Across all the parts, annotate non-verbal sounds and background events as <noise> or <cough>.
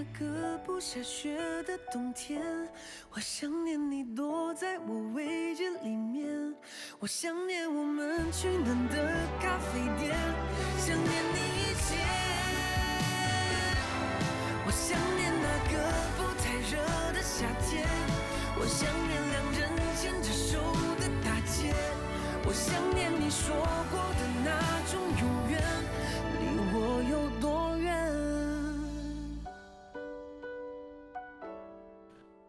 那个不下雪的冬天，我想念你躲在我围巾里面，我想念我们取暖的咖啡店，想念你一切。我想念那个不太热的夏天，我想念两人牵着手的大街，我想念你说过的那种永远，离我有多远？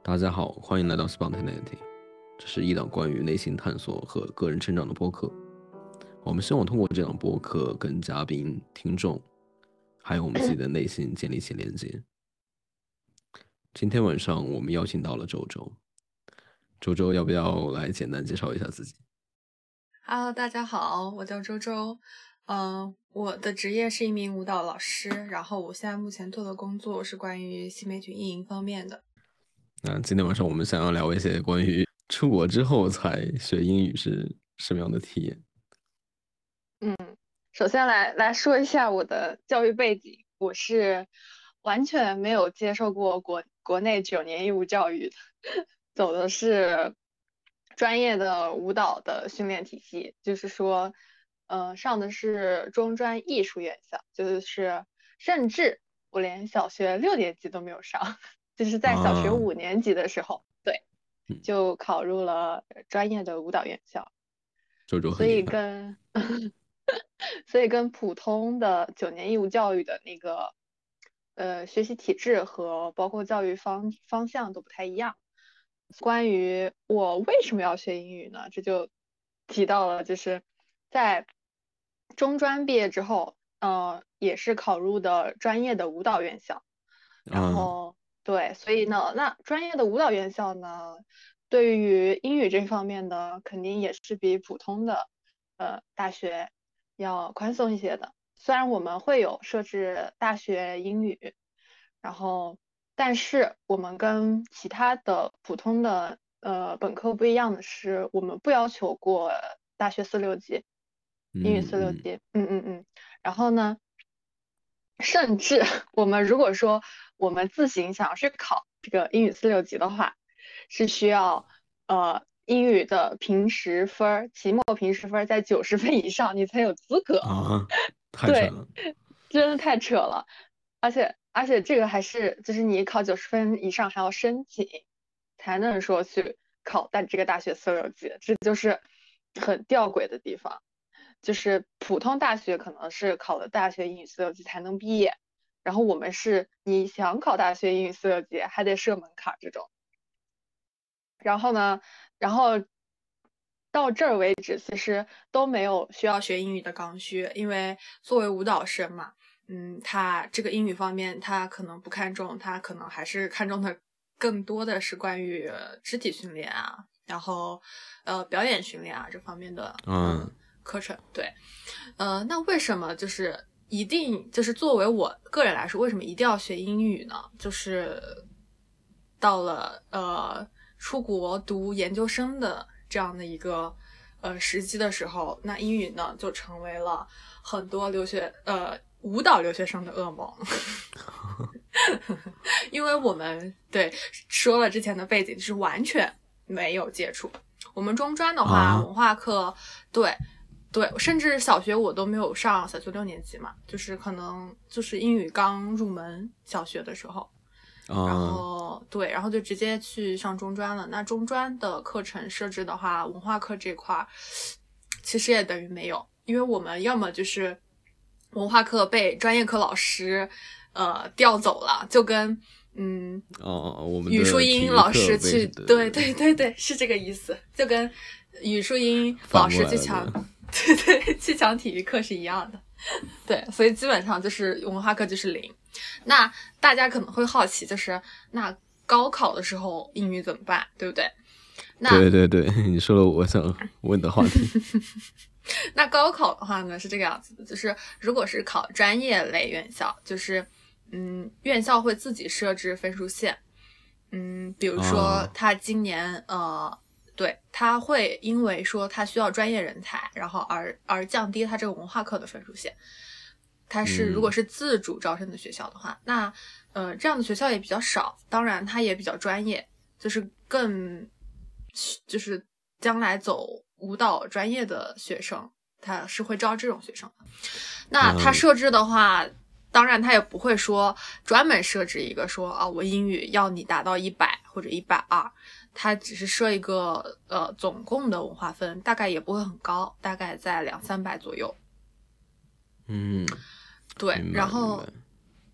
大家好，欢迎来到 Spontaneity，这是一档关于内心探索和个人成长的播客。我们希望通过这档播客跟嘉宾、听众，还有我们自己的内心建立起连接。今天晚上我们邀请到了周周，周周要不要来简单介绍一下自己？Hello，大家好，我叫周周，嗯、我的职业是一名舞蹈老师，然后我现在目前做的工作是关于新媒体运营方面的。那今天晚上我们想要聊一些关于出国之后才学英语是什么样的体验。嗯，首先来来说一下我的教育背景，我是完全没有接受过国国内九年义务教育的，走的是专业的舞蹈的训练体系，就是说，呃，上的是中专艺术院校，就是甚至我连小学六年级都没有上，就是在小学啊五年级的时候，对嗯，就考入了专业的舞蹈院校。周周所以跟 <laughs> 所以跟普通的九年义务教育的那个呃学习体制和包括教育方方向都不太一样。关于我为什么要学英语呢？这就提到了，就是在中专毕业之后，呃，也是考入的专业的舞蹈院校。然啊后对，所以呢，那专业的舞蹈院校呢，对于英语这方面呢，肯定也是比普通的呃大学要宽松一些的。虽然我们会有设置大学英语，然后但是我们跟其他的普通的呃本科不一样的是，我们不要求过大学四六级，英语四六级，嗯嗯嗯。然后呢，甚至我们如果说我们自行想要去考这个英语四六级的话，是需要呃英语的平时分儿，期末平时分儿在九十分以上，你才有资格。啊，<laughs> 太对惨了，真的太扯了，而且而且这个还是就是你考九十分以上还要申请，才能说去考但这个大学四六级，这就是很吊诡的地方。就是普通大学可能是考了大学英语四六级才能毕业，然后我们是你想考大学英语四六级还得设门槛儿这种。然后呢，然后到这儿为止，其实都没有需要要学英语的刚需，因为作为舞蹈生嘛，嗯，他这个英语方面他可能不看重，他可能还是看重的更多的是关于呃肢体训练啊，然后呃表演训练啊这方面的嗯课程。对，呃，那为什么就是一定就是作为我个人来说，为什么一定要学英语呢？就是到了呃出国读研究生的这样的一个呃时机的时候，那英语呢就成为了很多留学呃舞蹈留学生的噩梦，<laughs> 因为我们对说了之前的背景就是完全没有接触。我们中专的话，啊文化课对对，甚至小学我都没有上，小学六年级嘛，就是可能就是英语刚入门，小学的时候，然啊后对，然后就直接去上中专了。那中专的课程设置的话，文化课这块儿其实也等于没有，因为我们要么就是文化课被专业课老师呃调走了，就跟嗯哦哦，我们语数英老师去，对对对对对，是这个意思，就跟语数英老师去抢，对 <laughs> 对，去抢体育课是一样的。对，所以基本上就是文化课就是零。那大家可能会好奇，就是那高考的时候英语怎么办，对不对？那对对对，<laughs> 你说了我想问的话题。那高考的话呢是这个样子的，就是如果是考专业类院校，就是嗯，院校会自己设置分数线，嗯，比如说哦他今年、呃，对，他会因为说他需要专业人才，然后而而降低他这个文化课的分数线。它是如果嗯是自主招生的学校的话，那呃，这样的学校也比较少，当然它也比较专业，就是更就是将来走舞蹈专业的学生，他是会招这种学生的。那他嗯设置的话，当然他也不会说专门设置一个说啊，我英语要你达到一百或者一百二，他只是设一个呃总共的文化分，大概也不会很高，大概在两三百左右。嗯，对然后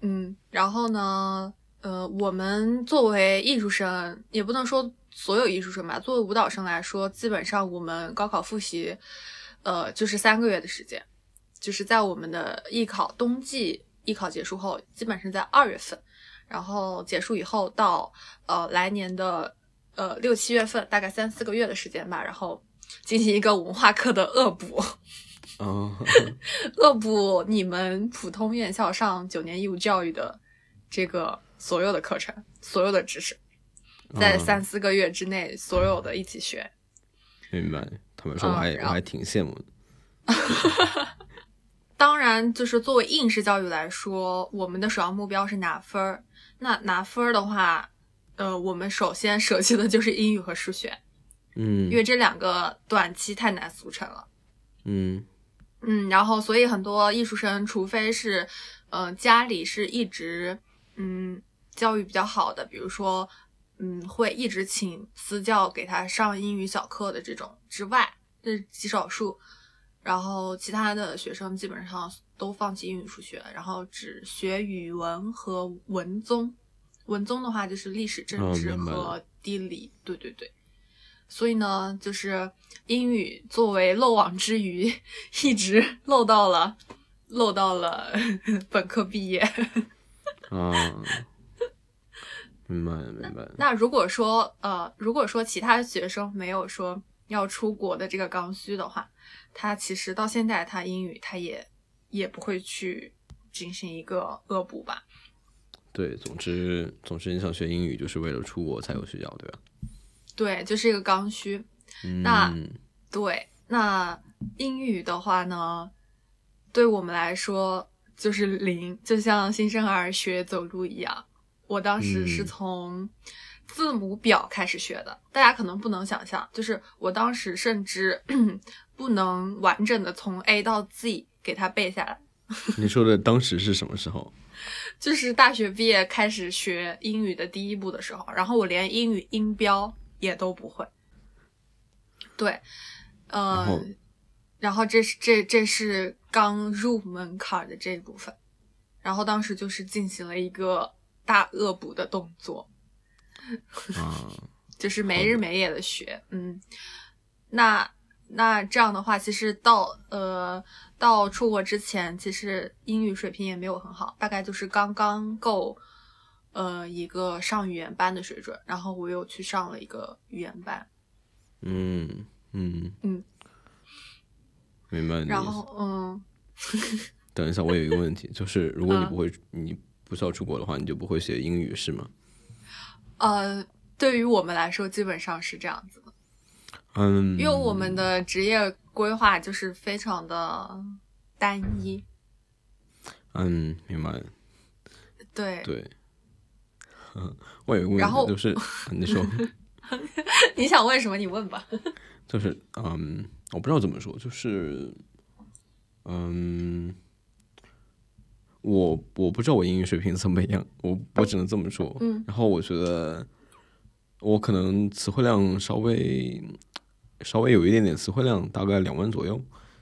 嗯，然后呢，呃，我们作为艺术生，也不能说所有艺术生吧，作为舞蹈生来说，基本上我们高考复习，呃，就是三个月的时间，就是在我们的艺考冬季艺考结束后，基本上在二月份，然后结束以后到呃来年的呃六七月份，大概三四个月的时间吧，然后进行一个文化课的恶补。啊，恶补你们普通院校上九年义务教育的这个所有的课程、所有的知识，在啊三四个月之内所有的一起学。明白。他们说我还、我还挺羡慕的。当然，就是作为应试教育来说，我们的首要目标是拿分儿。那拿分儿的话，呃，我们首先舍弃的就是英语和数学，嗯，因为这两个短期太难速成了。嗯嗯，然后所以很多艺术生，除非是，呃，家里是一直嗯教育比较好的，比如说嗯会一直请私教给他上英语小课的这种之外，这是极少数。然后其他的学生基本上都放弃英语、数学，然后只学语文和文综。文综的话就是历史、政哦治和地理，对对对。所以呢，就是英语作为漏网之鱼，一直漏到了漏到了 <laughs> 本科毕业。啊，明白了明白了。那如果说呃，如果说其他学生没有说要出国的这个刚需的话，他其实到现在他英语他也也不会去进行一个恶补吧。对，总之总之，你想学英语就是为了出国才有需要，对吧？对，就是一个刚需。嗯，那对，那英语的话呢，对我们来说就是零，就像新生儿学走路一样。我当时是嗯从字母表开始学的，大家可能不能想象，就是我当时甚至 <clears throat> 不能完整的从 A 到 Z 给它背下来。<laughs> 你说的当时是什么时候？<laughs> 就是大学毕业开始学英语的第一步的时候，然后我连英语音标也都不会。对，呃，然后然后这是这这是刚入门槛的这一部分，然后当时就是进行了一个大恶补的动作，啊，<laughs> 就是没日没夜的学，嗯，那那这样的话，其实到呃到出国之前，其实英语水平也没有很好，大概就是刚刚够呃一个上语言班的水准，然后我又去上了一个语言班，嗯嗯嗯，明白然。后嗯。<laughs> 等一下，我有一个问题，就是如果你嗯。不会，你不需要出国的话，你就不会写英语是吗？呃，对于我们来说，基本上是这样子的，嗯，因为我们的职业规划就是非常的单一，嗯，明白对，对，对。<laughs> 我有一个问题，就是你说，<laughs> 你想问什么？你问吧。<laughs> 就是嗯，我不知道怎么说，就是嗯，我我不知道我英语水平怎么样，我我只能这么说。嗯然后我觉得我可能词汇量稍微稍微有一点点词汇量，大概两万左右。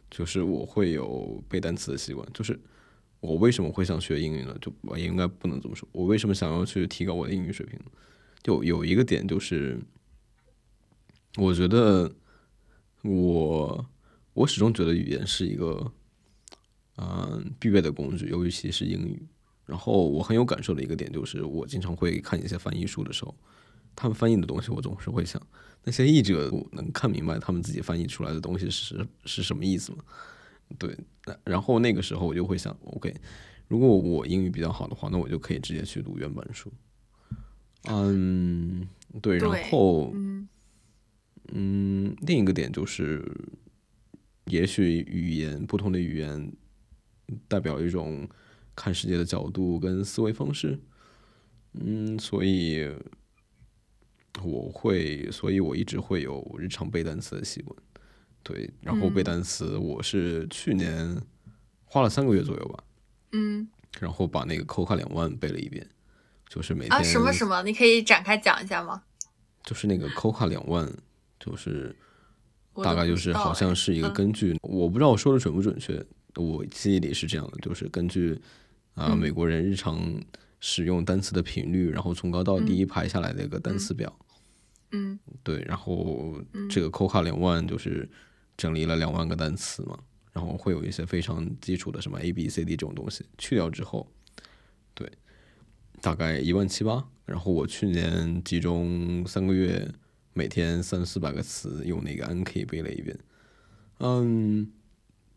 就是我会有背单词的习惯。就是我为什么会想学英语呢？就我应该不能这么说。我为什么想要去提高我的英语水平？就有一个点就是，我觉得我我始终觉得语言是一个嗯必备的工具，尤其是英语。然后我很有感受的一个点就是，我经常会看一些翻译书的时候，他们翻译的东西，我总是会想，那些译者能看明白他们自己翻译出来的东西是是什么意思吗？对，然后那个时候我就会想，OK，如果我英语比较好的话，那我就可以直接去读原版书。嗯，对，对然后嗯嗯，另一个点就是，也许语言不同的语言代表一种看世界的角度跟思维方式。嗯，所以我会，所以我一直会有日常背单词的习惯。对，然后背嗯单词，我是去年花了三个月左右吧，嗯然后把那个扣卡两万背了一遍，就是每天啊，什么什么，你可以展开讲一下吗？就是那个扣卡两万，就是大概就是好像是一个嗯根据，我不知道我说的准不准确，我记忆里是这样的，就是根据啊、嗯美国人日常使用单词的频率，然后从高到低嗯排下来的一个单词表。嗯对，然后嗯这个扣卡两万就是整理了两万个单词嘛，然后会有一些非常基础的什么 A B C D 这种东西去掉之后，对，大概一万七八。然后我去年集中三个月，每天三四百个词，用那个 Anki 背了一遍。嗯，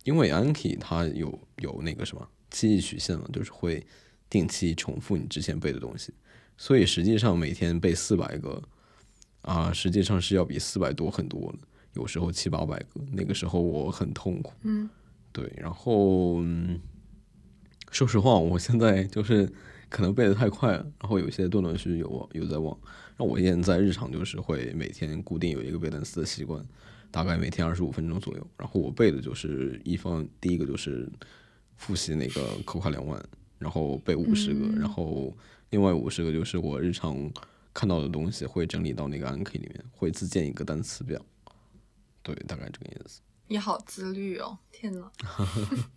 因为 Anki 它有有那个什么记忆曲线嘛，就是会定期重复你之前背的东西，所以实际上每天背四百个。啊，实际上是要比四百多很多的，有时候七八百个。那个时候我很痛苦，嗯对。然后，嗯说实话，我现在就是可能背的太快了，然后有些断断续续有忘有在忘。那我现在日常就是会每天固定有一个背单词的习惯，大概每天二十五分钟左右。然后我背的就是一方第一个就是复习那个口卡两万，然后背五十个，然嗯后另外五十个就是我日常看到的东西会整理到那个 Anki 里面，会自建一个单词表。对，大概这个意思。你好自律哦，天呐。<laughs>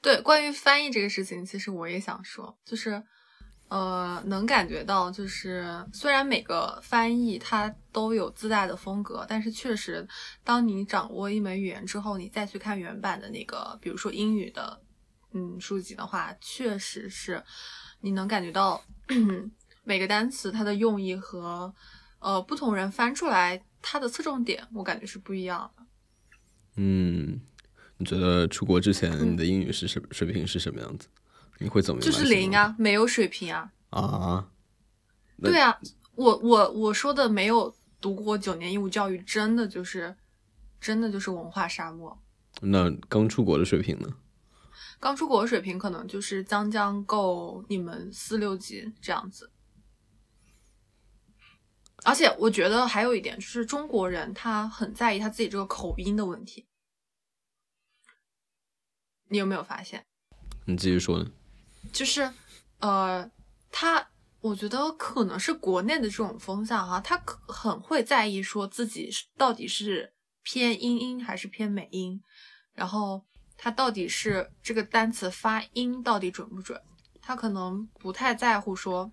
对，关于翻译这个事情，其实我也想说，就是，呃，能感觉到，就是虽然每个翻译它都有自带的风格，但是确实，当你掌握一门语言之后，你再去看原版的那个，比如说英语的，嗯，书籍的话，确实是你能感觉到每个单词它的用意和，呃，不同人翻出来它的侧重点，我感觉是不一样的。嗯，你觉得出国之前你的英语是什水平是什么样子？你会怎么就是零啊，没有水平啊。啊？对啊，我我我说的没有读过九年义务教育，真的就是真的就是文化沙漠。那刚出国的水平呢？刚出国的水平可能就是将将够你们四六级这样子。而且我觉得还有一点就是中国人他很在意他自己这个口音的问题，你有没有发现？你继续说呢？就是呃，他我觉得可能是国内的这种风向哈，他可很会在意说自己是到底是偏英音还是偏美音，然后他到底是这个单词发音到底准不准，他可能不太在乎说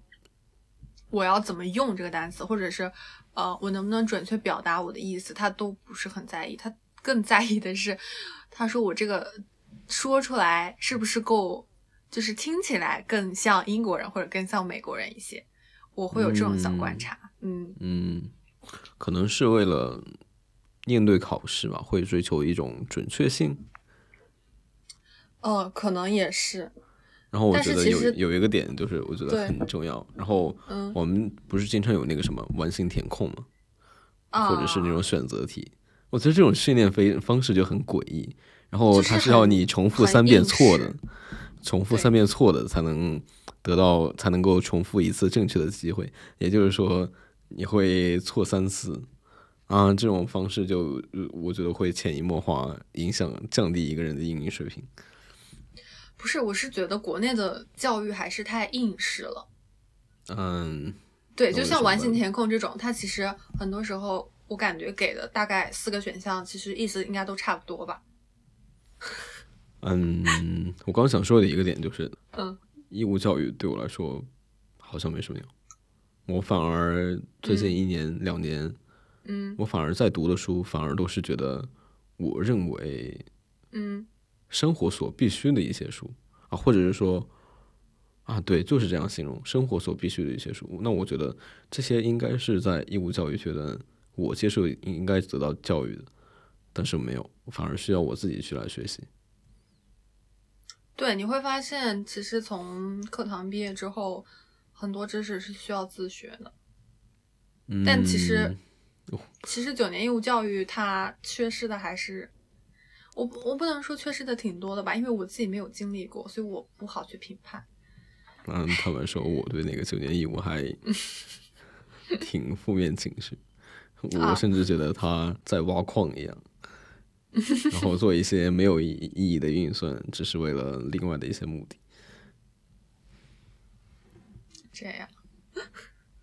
我要怎么用这个单词，或者是呃我能不能准确表达我的意思，他都不是很在意，他更在意的是他说我这个说出来是不是够。就是听起来更像英国人或者更像美国人一些，我会有这种小观察。嗯嗯，可能是为了应对考试吧，会追求一种准确性。呃，可能也是。然后我觉得有有一个点就是我觉得很重要。然后嗯我们不是经常有那个什么完形填空吗？啊，或者是那种选择题，我觉得这种训练非方式就很诡异。然后就是它是要你重复三遍错的，重复三遍错的才能得到，才能够重复一次正确的机会。也就是说，你会错三次啊，这种方式就呃我觉得会潜移默化影响降低一个人的英语水平。不是，我是觉得国内的教育还是太应试了。嗯，对，就像完形填空这种，它其实很多时候我感觉给的大概四个选项，其实意思应该都差不多吧。嗯，我刚想说的一个点就是，<laughs> 嗯义务教育对我来说好像没什么用，我反而最近一年、两年，嗯我反而在读的书，反而都是觉得我认为嗯生活所必须的一些书啊，或者是说啊，对，就是这样形容生活所必须的一些书。那我觉得这些应该是在义务教育阶段我接受应该得到教育的，但是没有，反而需要我自己去来学习。对，你会发现，其实从课堂毕业之后，很多知识是需要自学的。但其实嗯其实九年义务教育它缺失的还是，我我不能说缺失的挺多的吧，因为我自己没有经历过，所以我不好去评判。嗯，他们说我对那个九年义务还 <laughs> 挺负面情绪，啊我甚至觉得他在挖矿一样，<laughs> 然后做一些没有意意义的运算，只是为了另外的一些目的。这样，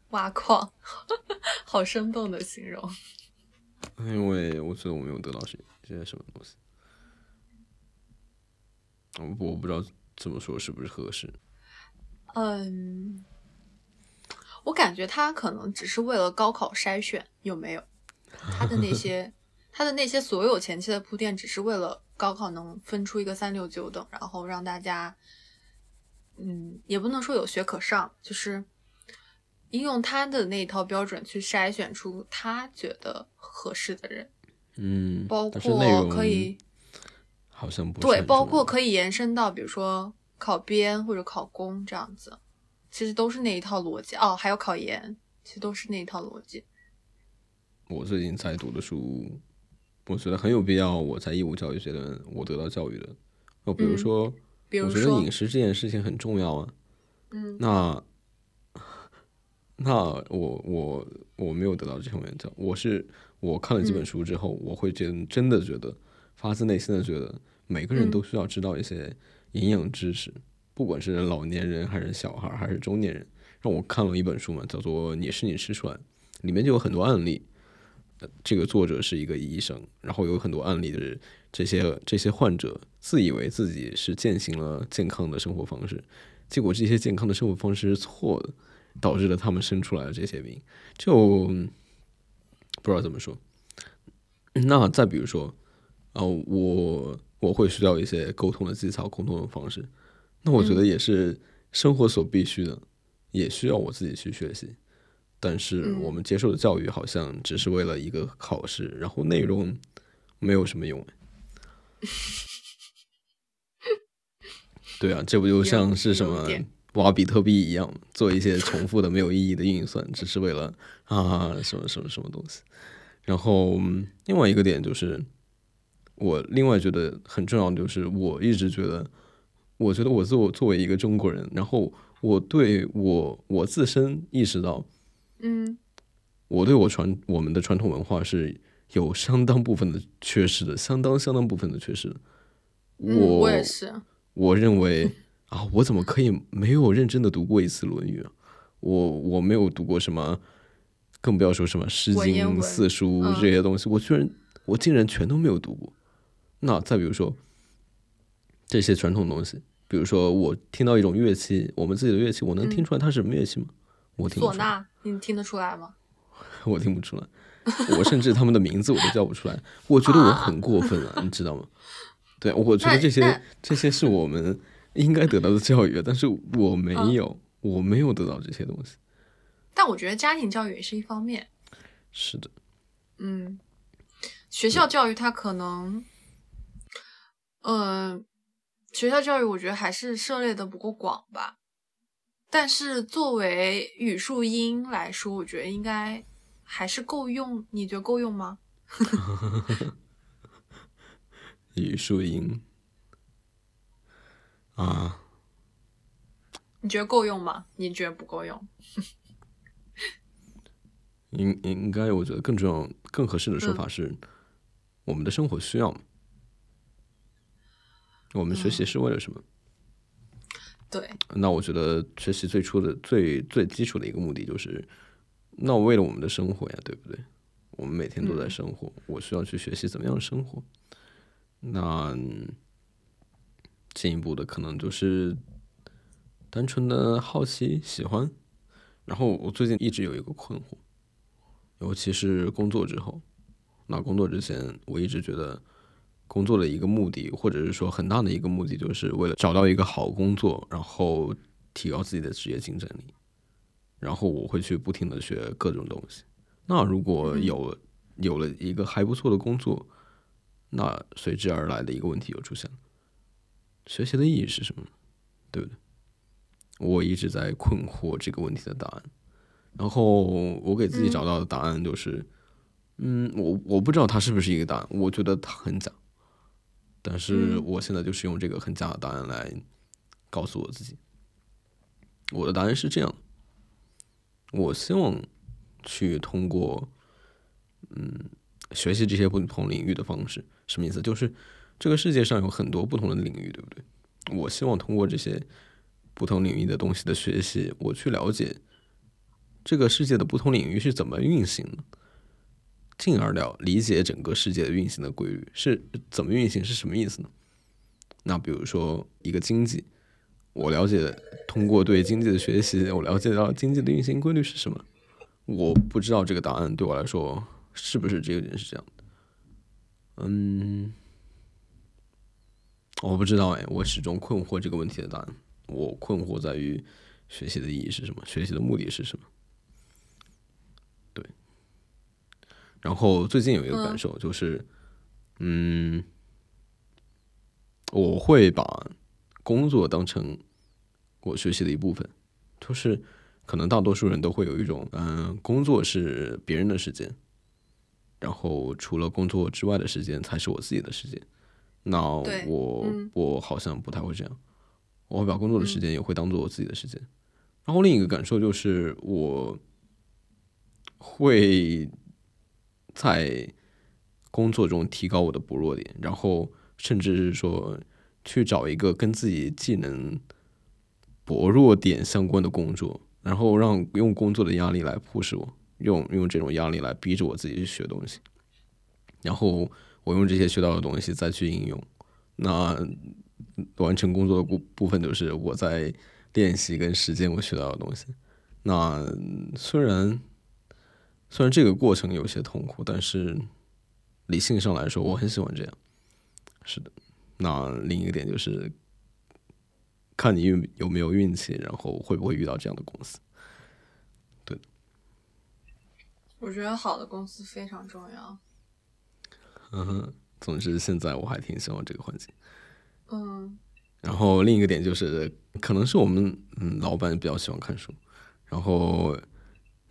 挖矿，<laughs> 好生动的形容。因为我觉得我没有得到些些什么东西，我不我不知道这么说是不是合适。嗯，我感觉他可能只是为了高考筛选，有没有？他的那些，<laughs> 他的那些所有前期的铺垫，只是为了高考能分出一个三六九等，然后让大家，嗯，也不能说有学可上，就是应用他的那一套标准去筛选出他觉得合适的人，嗯，包括可以好像不是对，包括可以延伸到比如说考编或者考公这样子，其实都是那一套逻辑哦，还有考研，其实都是那一套逻辑。我最近在读的书，我觉得很有必要。我在义务教育阶段我得到教育的，哦，比如嗯说，我觉得饮食这件事情很重要啊。嗯那那我我我没有得到这方面的教，我是我看了几本嗯书之后，我会觉得真的觉得发自内心的觉得每个人嗯都需要知道一些营养知识，不管是老年人还是小孩儿还是中年人。让我看了一本书嘛，叫做《你是你吃出来》，里面就有很多案例。呃这个作者是一个医生，然后有很多案例的这些这些患者自以为自己是践行了健康的生活方式，结果这些健康的生活方式是错的，导致了他们生出来的这些病，就嗯不知道怎么说。那再比如说，呃，我我会需要一些沟通的技巧、沟通的方式，那我觉得也是生活所必须的，也需要我自己去学习。但是嗯我们接受的教育好像只是为了一个考试，然后内容没有什么用。对啊，这不就像是什么挖比特币一样，做一些重复的没有意义的运算，只是为了啊什么什么什么东西。然后嗯另外一个点就是，我另外觉得很重要的就是，我一直觉得，我觉得我作作为一个中国人，然后我对我我自身意识到，嗯我对我传我们的传统文化是有相当部分的缺失的，相当相当部分的缺失我我也是。我认为啊，我怎么可以没有认真的读过一次《论语》啊？我我没有读过什么，更不要说什么《诗经》四书嗯这些东西，我居然我竟然全都没有读过。那再比如说这些传统东西，比如说我听到一种乐器，我们自己的乐器，我能听嗯出来它是什么乐器吗？我听。唢呐，你听得出来吗？<laughs> 我听不出来，我甚至他们的名字我都叫不出来，我觉得我很过分啊，你知道吗？<laughs> 对，我觉得这些这些是我们应该得到的教育，但是我没嗯有，我没有得到这些东西。但我觉得家庭教育也是一方面。是的，嗯，学校教育它可能，嗯、学校教育我觉得还是涉猎的不够广吧。但是作为语数英来说，我觉得应该还是够用。你觉得够用吗？<laughs> 语数英啊，你觉得够用吗？你觉得不够用？<laughs> 应应该我觉得更重要、更合适的说嗯法是，我们的生活需要嘛。我们学习嗯是为了什么？对，那我觉得学习最初的最最基础的一个目的就是，那为了我们的生活呀，对不对？我们每天都在嗯生活，我需要去学习怎么样生活。那嗯进一步的可能就是单纯的好奇、喜欢。然后我最近一直有一个困惑，尤其是工作之后。那工作之前，我一直觉得工作的一个目的，或者是说很大的一个目的，就是为了找到一个好工作，然后提高自己的职业竞争力。然后我会去不停的学各种东西。那如果有有了一个还不错的工作，那随之而来的一个问题又出现了：学习的意义是什么？对不对？我一直在困惑这个问题的答案。然后我给自己找到的答案就是，嗯，我我不知道它是不是一个答案，我觉得它很假。但是嗯我现在就是用这个很假的答案来告诉我自己，我的答案是这样：我希望去通过嗯学习这些不同领域的方式，什么意思？就是这个世界上有很多不同的领域，对不对？我希望通过这些不同领域的东西的学习，我去了解这个世界的不同领域是怎么运行的，进而了理解整个世界的运行的规律是怎么运行是什么意思呢？那比如说一个经济，我了解通过对经济的学习，我了解到经济的运行规律是什么。我不知道这个答案对我来说是不是这个是这样。嗯，我不知道哎，我始终困惑这个问题的答案。我困惑在于学习的意义是什么，学习的目的是什么。对。然后最近有一个感受就是，嗯，我会把工作当成我学习的一部分，就是可能大多数人都会有一种，嗯，工作是别人的时间，然后除了工作之外的时间才是我自己的时间。那我我好像不太会这样，我会把工作的时间也会当做我自己的时间。然后另一个感受就是我会在工作中提高我的薄弱点，然后甚至是说去找一个跟自己技能薄弱点相关的工作，然后让用工作的压力来迫使我，用用这种压力来逼着我自己去学东西，然后。我用这些学到的东西再去应用，那完成工作的部部分就是我在练习跟实践我学到的东西。那虽然虽然这个过程有些痛苦，但是理性上来说，我很喜欢这样。是的，那另一个点就是看你运有没有运气，然后会不会遇到这样的公司。对，我觉得好的公司非常重要。嗯哼，总之现在我还挺喜欢这个环境。嗯，然后另一个点就是，可能是我们嗯老板比较喜欢看书，然后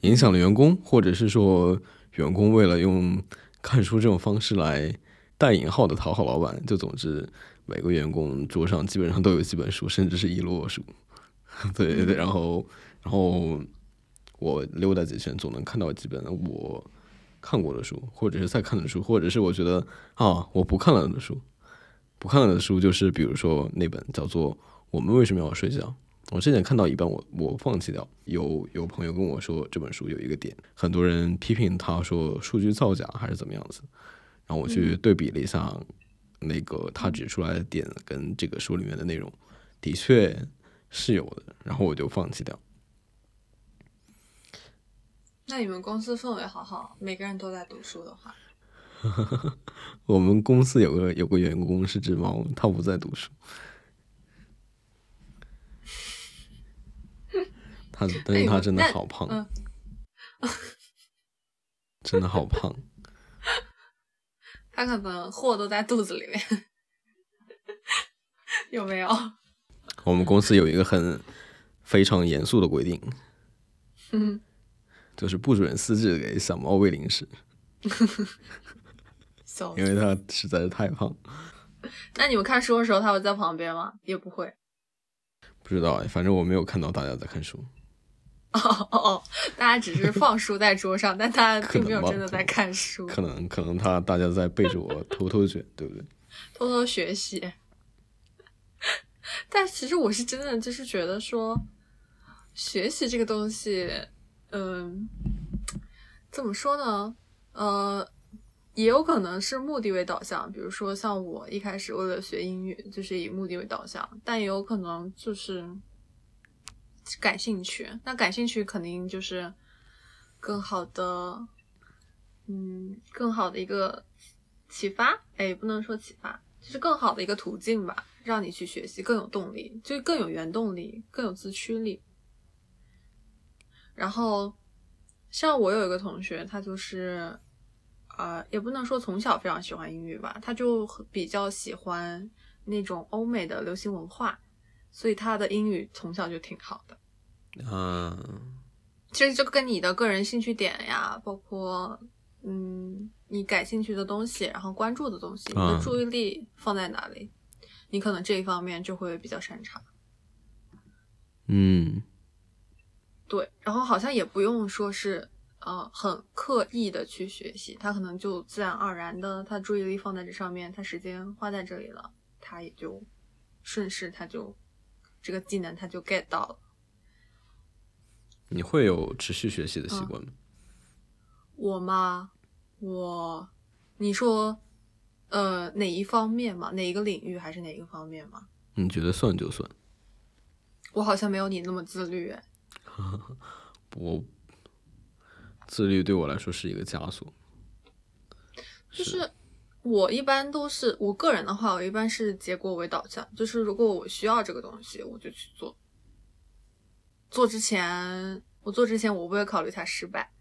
影响了员工，或者是说员工为了用看书这种方式来带引号的讨好老板，就总之每个员工桌上基本上都有几本书，甚至是一摞书。<laughs> 对对对，然后然后我溜达几圈，总能看到几本我。看过的书，或者是在看的书，或者是我觉得啊，我不看了的书，不看了的书，就是比如说那本叫做《我们为什么要睡觉》，我之前看到一半，我我放弃掉。有有朋友跟我说这本书有一个点，很多人批评他说数据造假还是怎么样子，然后我去对比了一下那个他指出来的点跟这个书里面的内容，的确是有的，然后我就放弃掉。那你们公司氛围好好，每个人都在读书的话，<laughs> 我们公司有个有个员工是只猫，他不在读书，他但是他真的好胖，<laughs> 真的好胖，<laughs> 他可能货都在肚子里面，有没有？<laughs> 我们公司有一个很非常严肃的规定，嗯。就是不准私自给小猫喂零食，因为它实在是太胖。那你们看书的时候，它会在旁边吗？也不会。不知道哎，反正我没有看到大家在看书。哦哦，大家只是放书在桌上，但他并没有真的在看书。可能可能他大家在背着我偷偷卷，对不对？偷偷学习。但其实我是真的就是觉得说，学习这个东西。嗯，怎么说呢？呃，也有可能是目的为导向，比如说像我一开始为了学英语，就是以目的为导向，但也有可能就是感兴趣。那感兴趣肯定就是更好的，嗯，更好的一个启发。哎，不能说启发，就是更好的一个途径吧，让你去学习更有动力，就更有原动力，更有自驱力。然后，像我有一个同学，他就是，呃，也不能说从小非常喜欢英语吧，他就比较喜欢那种欧美的流行文化，所以他的英语从小就挺好的。嗯，其实就跟你的个人兴趣点呀，包括嗯你感兴趣的东西，然后关注的东西，你的注意力放在哪里，你可能这一方面就会比较擅长。嗯。对，然后好像也不用说是呃很刻意的去学习，他可能就自然而然的，他注意力放在这上面，他时间花在这里了，他也就顺势他就这个技能他就 get 到了。你会有持续学习的习惯吗？我吗？我，你说，呃，哪一方面嘛？哪一个领域还是哪一个方面嘛？你觉得算就算。我好像没有你那么自律，<laughs> 哎，我自律对我来说是一个枷锁。就是我一般都是我个人的话，我一般是结果为导向，就是如果我需要这个东西，我就去做。做之前，我做之前我不会考虑它失败，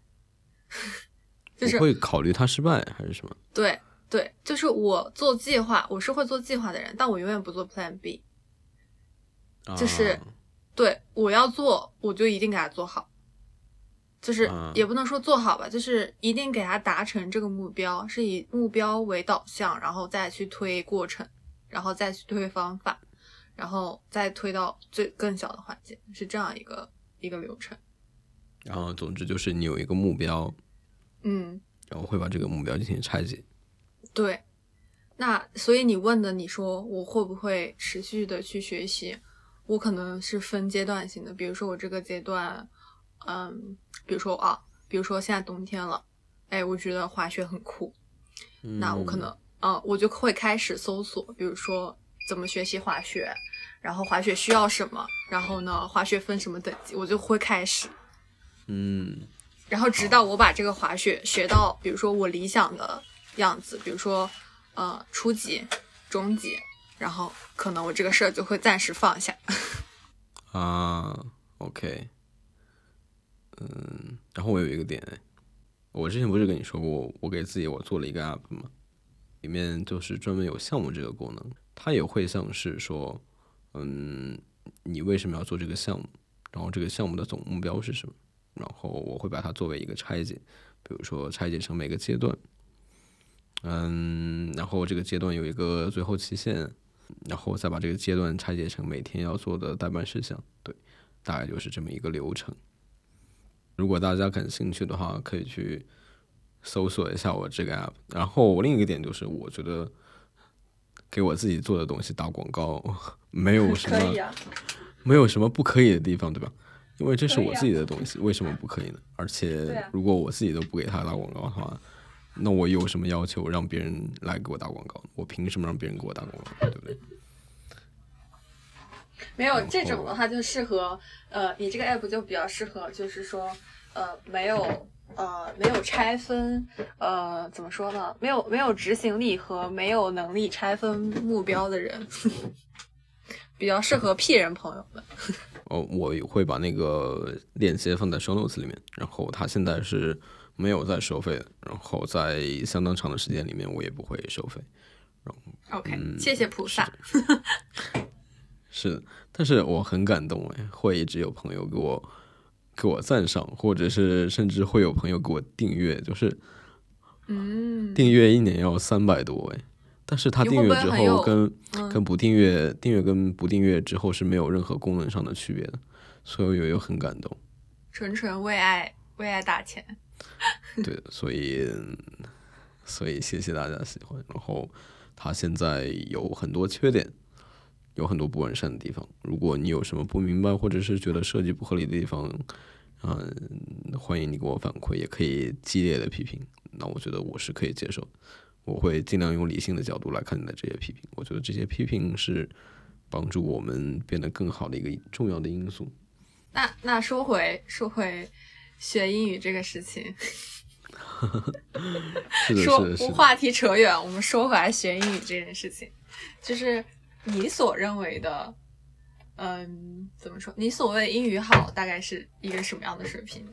<laughs> 就是会考虑它失败还是什么？对对，就是我做计划，我是会做计划的人，但我永远不做 Plan B。就是啊对，我要做，我就一定给它做好，就是嗯也不能说做好吧，就是一定给他达成这个目标，是以目标为导向，然后再去推过程，然后再去推方法，然后再推到最更小的环节，是这样一个一个流程。然后总之就是你有一个目标，嗯，然后会把这个目标进行拆解。对。那所以你问的，你说我会不会持续的去学习？我可能是分阶段性的，比如说我这个阶段，嗯，比如说啊，比如说现在冬天了，哎，我觉得滑雪很酷，那我可能，嗯，我就会开始搜索，比如说怎么学习滑雪，然后滑雪需要什么，然后呢，滑雪分什么等级，我就会开始，嗯然后直到我把这个滑雪学到，比如说我理想的样子，比如说呃初级、中级，然后可能我这个事儿就会暂时放下。<laughs> 啊，OK，嗯，然后我有一个点，我之前不是跟你说过，我给自己我做了一个 app 吗？里面就是专门有项目这个功能，它也会像是说，嗯，你为什么要做这个项目？然后这个项目的总目标是什么？然后我会把它作为一个拆解，比如说拆解成每个阶段，嗯，然后这个阶段有一个最后期限，然后再把这个阶段拆解成每天要做的代办事项，对，大概就是这么一个流程。如果大家感兴趣的话，可以去搜索一下我这个 app。然后另一个点就是，我觉得给我自己做的东西打广告没有什么啊，没有什么不可以的地方，对吧？因为这是我自己的东西，为什么不可以呢？而且啊如果我自己都不给他打广告的话，那我有什么要求让别人来给我打广告？我凭什么让别人给我打广告？对不对？没有这种的话就适合呃，你这个 app 就比较适合，就是说呃没有。呃，没有拆分，呃，怎么说呢？没有没有执行力和没有能力拆分目标的人，比较适合 P 人朋友们。<laughs> 哦，我会把那个链接放在 show notes 里面，然后它现在是没有在收费的，然后在相当长的时间里面我也不会收费。OK，、谢谢菩萨。<laughs> 是的，但是我很感动哎，会一直有朋友给我给我赞赏，或者是甚至会有朋友给我订阅，就是嗯，订阅一年要三百多哎，但是他你会不订阅之后跟嗯跟不订阅订阅跟不订阅之后是没有任何功能上的区别的，所以我也很感动。纯纯为爱为爱打钱。<laughs> 对，所以所以谢谢大家喜欢。然后它现在有很多缺点，有很多不完善的地方。如果你有什么不明白，或者是觉得设计不合理的地方，嗯，欢迎你给我反馈，也可以激烈的批评。那我觉得我是可以接受的，我会尽量用理性的角度来看待这些批评。我觉得这些批评是帮助我们变得更好的一个重要的因素。那那说回说回学英语这个事情，<laughs> 是的，说。话题扯远，我们说回来学英语这件事情，就是你所认为的，嗯，怎么说？你所谓英语好，大概是一个什么样的水平？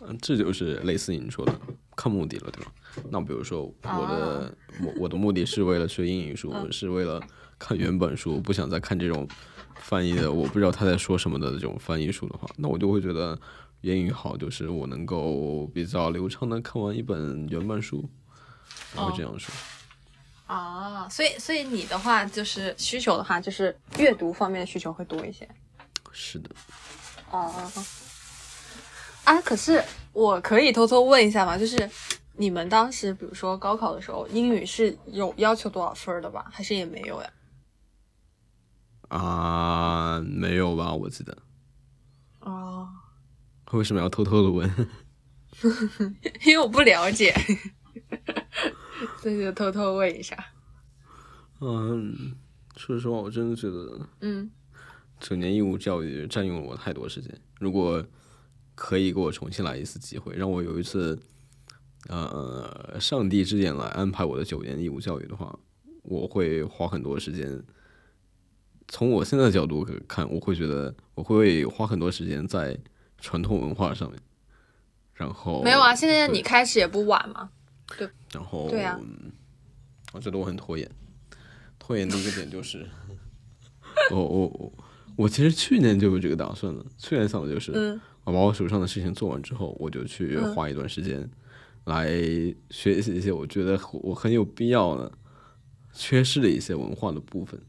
嗯，这就是类似于你说的看目的了，对吧？那比如说我的、我我的目的是为了学英语书，嗯是为了看原本书，不想再看这种翻译的我不知道他在说什么的这种翻译书的话，那我就会觉得英语好就是我能够比较流畅的看完一本原版书，我会这样说。啊，所以所以你的话就是需求的话，就是阅读方面的需求会多一些。是的，哦，啊，可是我可以偷偷问一下吗？就是你们当时，比如说高考的时候，英语是有要求多少分的吧？还是也没有呀？啊，没有吧？我记得。哦，为什么要偷偷的问？<laughs> 因为我不了解，所以就偷偷问一下。嗯，说实话，我真的觉得，嗯九年义务教育占用了我太多时间。如果可以给我重新来一次机会，让我有一次，呃，上帝之眼来安排我的九年义务教育的话，我会花很多时间。从我现在的角度看，我会觉得我会花很多时间在传统文化上面。然后没有啊，现在你开始也不晚嘛。对然后对啊嗯我觉得我很拖延。拖延的一个点就是，<laughs> 我我我我其实去年就有这个打算了。去年想的就是，嗯我把我手上的事情做完之后，我就去嗯花一段时间来学习一些我觉得我很有必要的、缺失的一些文化的部分。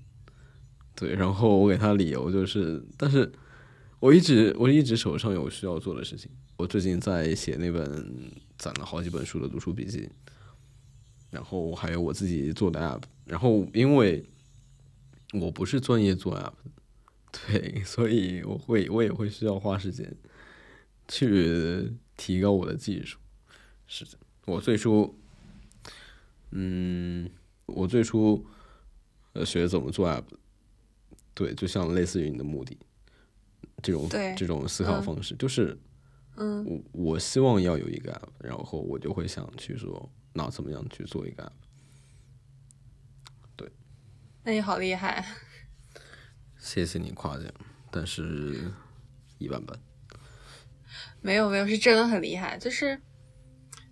对，然后我给他理由就是，但是我一直我一直手上有需要做的事情。我最近在写那本攒了好几本书的读书笔记，然后还有我自己做的 app。然后因为我不是专业做 app，对，所以我会我也会需要花时间去提高我的技术。是的，我最初，嗯，我最初呃学怎么做 app，对，就像类似于你的目的这种这种思考嗯方式，就是嗯我我希望要有一个 app，然后我就会想去说，那怎么样去做一个 app？那你好厉害。<laughs> 谢谢你夸奖，但是一般般。没有没有，是真的很厉害。就是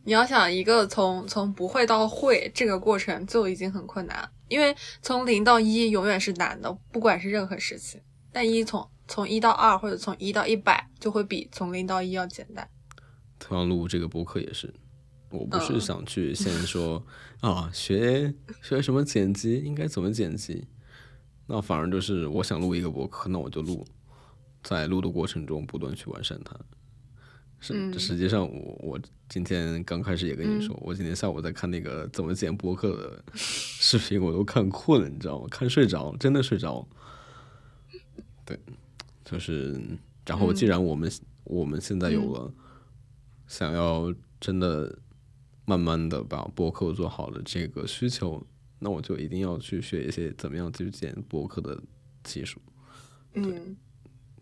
你要想一个从从不会到会这个过程就已经很困难，因为从零到一永远是难的，不管是任何事情。但一从从一到二或者从一到一百就会比从零到一要简单。同样录这个播客也是，我不是嗯想去先说、<laughs> 啊学学什么剪辑，应该怎么剪辑，那反而就是我想录一个播客，那我就录，在录的过程中不断去完善它。是，嗯实际上我我今天刚开始也跟你嗯说，我今天下午在看那个怎么剪播客的视频，我都看困了，你知道吗？看睡着了，真的睡着了。对，就是，然后既嗯然我们、我们现在有了想要真的慢慢的把播客做好的这个需求，那我就一定要去学一些怎么样去剪播客的技术。嗯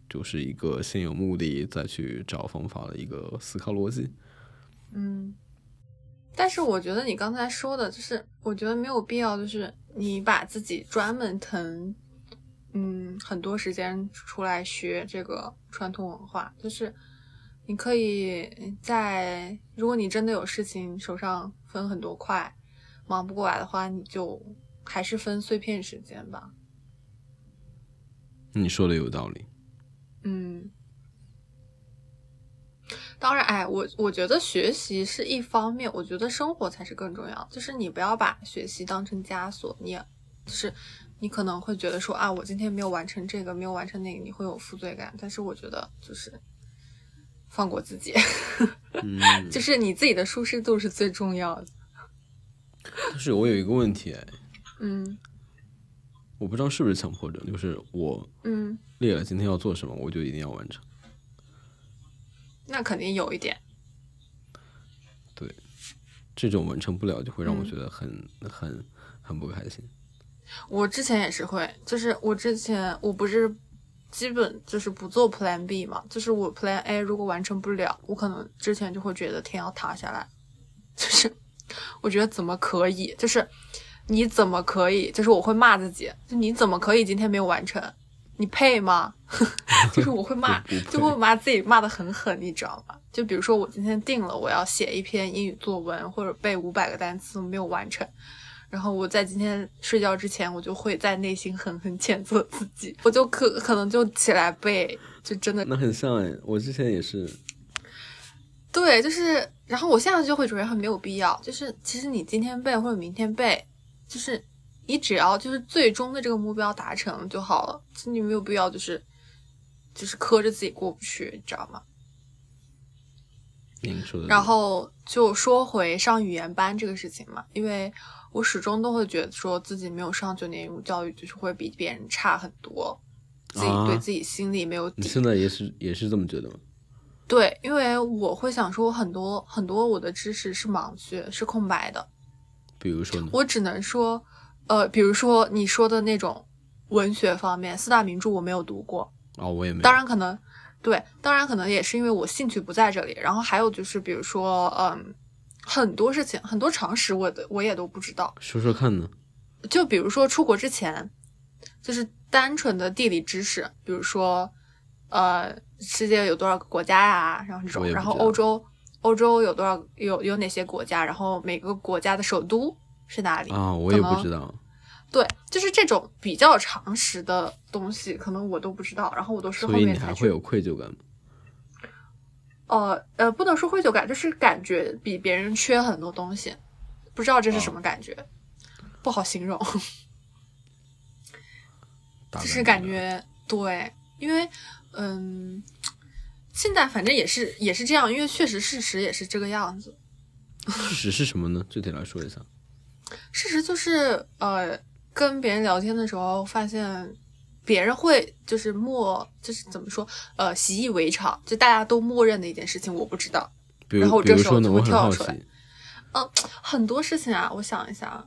就是一个先有目的再去找方法的一个思考逻辑。嗯。但是我觉得你刚才说的，就是我觉得没有必要，就是你把自己专门腾，嗯，很多时间出来学这个传统文化，就是你可以在，如果你真的有事情手上分很多块，忙不过来的话，你就还是分碎片时间吧。你说的有道理，嗯，当然，哎，我我觉得学习是一方面，我觉得生活才是更重要。就是你不要把学习当成枷锁，你也就是你可能会觉得说啊，我今天没有完成这个，没有完成那个，你会有负罪感。但是我觉得就是放过自己，嗯，<laughs> 就是你自己的舒适度是最重要的。但是我有一个问题，哎，嗯我不知道是不是强迫症，就是我嗯，列了今天要做什么，我就一定要完成。那肯定有一点。对这种完成不了，就会让我嗯觉得很、很很不开心。我之前也是会，就是我之前我不是基本就是不做 Plan B 嘛，就是我 Plan A 如果完成不了，我可能之前就会觉得天要塌下来，<laughs> 就是我觉得怎么可以，就是你怎么可以，就是我会骂自己，就你怎么可以今天没有完成，你配吗？<laughs> 就是我会骂 <laughs> 就会骂自己骂的很狠，你知道吗？就比如说我今天定了我要写一篇英语作文或者背五百个单词，我没有完成。然后我在今天睡觉之前，我就会在内心狠狠谴责自己，<laughs> 我就可可能就起来背，就真的那很像哎，我之前也是，对，就是，然后我现在就会觉得很没有必要，就是其实你今天背或者明天背，就是你只要就是最终的这个目标达成就好了，你没有必要就是就是磕着自己过不去，你知道吗？然后就说回上语言班这个事情嘛，因为我始终都会觉得说自己没有上九年义务教育，就是会比别人差很多，自己对啊自己心里没有底。你现在也是也是这么觉得吗？对，因为我会想说，很多很多我的知识是盲区，是空白的。比如说呢？我只能说，呃，比如说你说的那种文学方面，四大名著我没有读过，哦，我也没有。当然可能，对，当然可能也是因为我兴趣不在这里。然后还有就是，比如说，嗯，很多事情，很多常识我的我也都不知道。说说看呢？就比如说出国之前，就是单纯的地理知识，比如说，呃，世界有多少个国家呀、然后这种，然后欧洲，欧洲有多少有有哪些国家，然后每个国家的首都是哪里？啊，我也不知道。对，就是这种比较常识的东西，可能我都不知道，然后我都是后面才去你还会有愧疚感吗？呃呃，不能说愧疚感，就是感觉比别人缺很多东西，不知道这是什么感觉，不好形容，<laughs> 就是感觉对，因为嗯，现在反正也是也是这样，因为确实事实也是这个样子，事实是什么呢？<laughs> 具体来说一下。事实就是呃，跟别人聊天的时候发现。别人会就是默，就是怎么说，呃，习以为常，就大家都默认的一件事情，我不知道。然后这时候就会跳出来奇，嗯，很多事情啊，我想一下，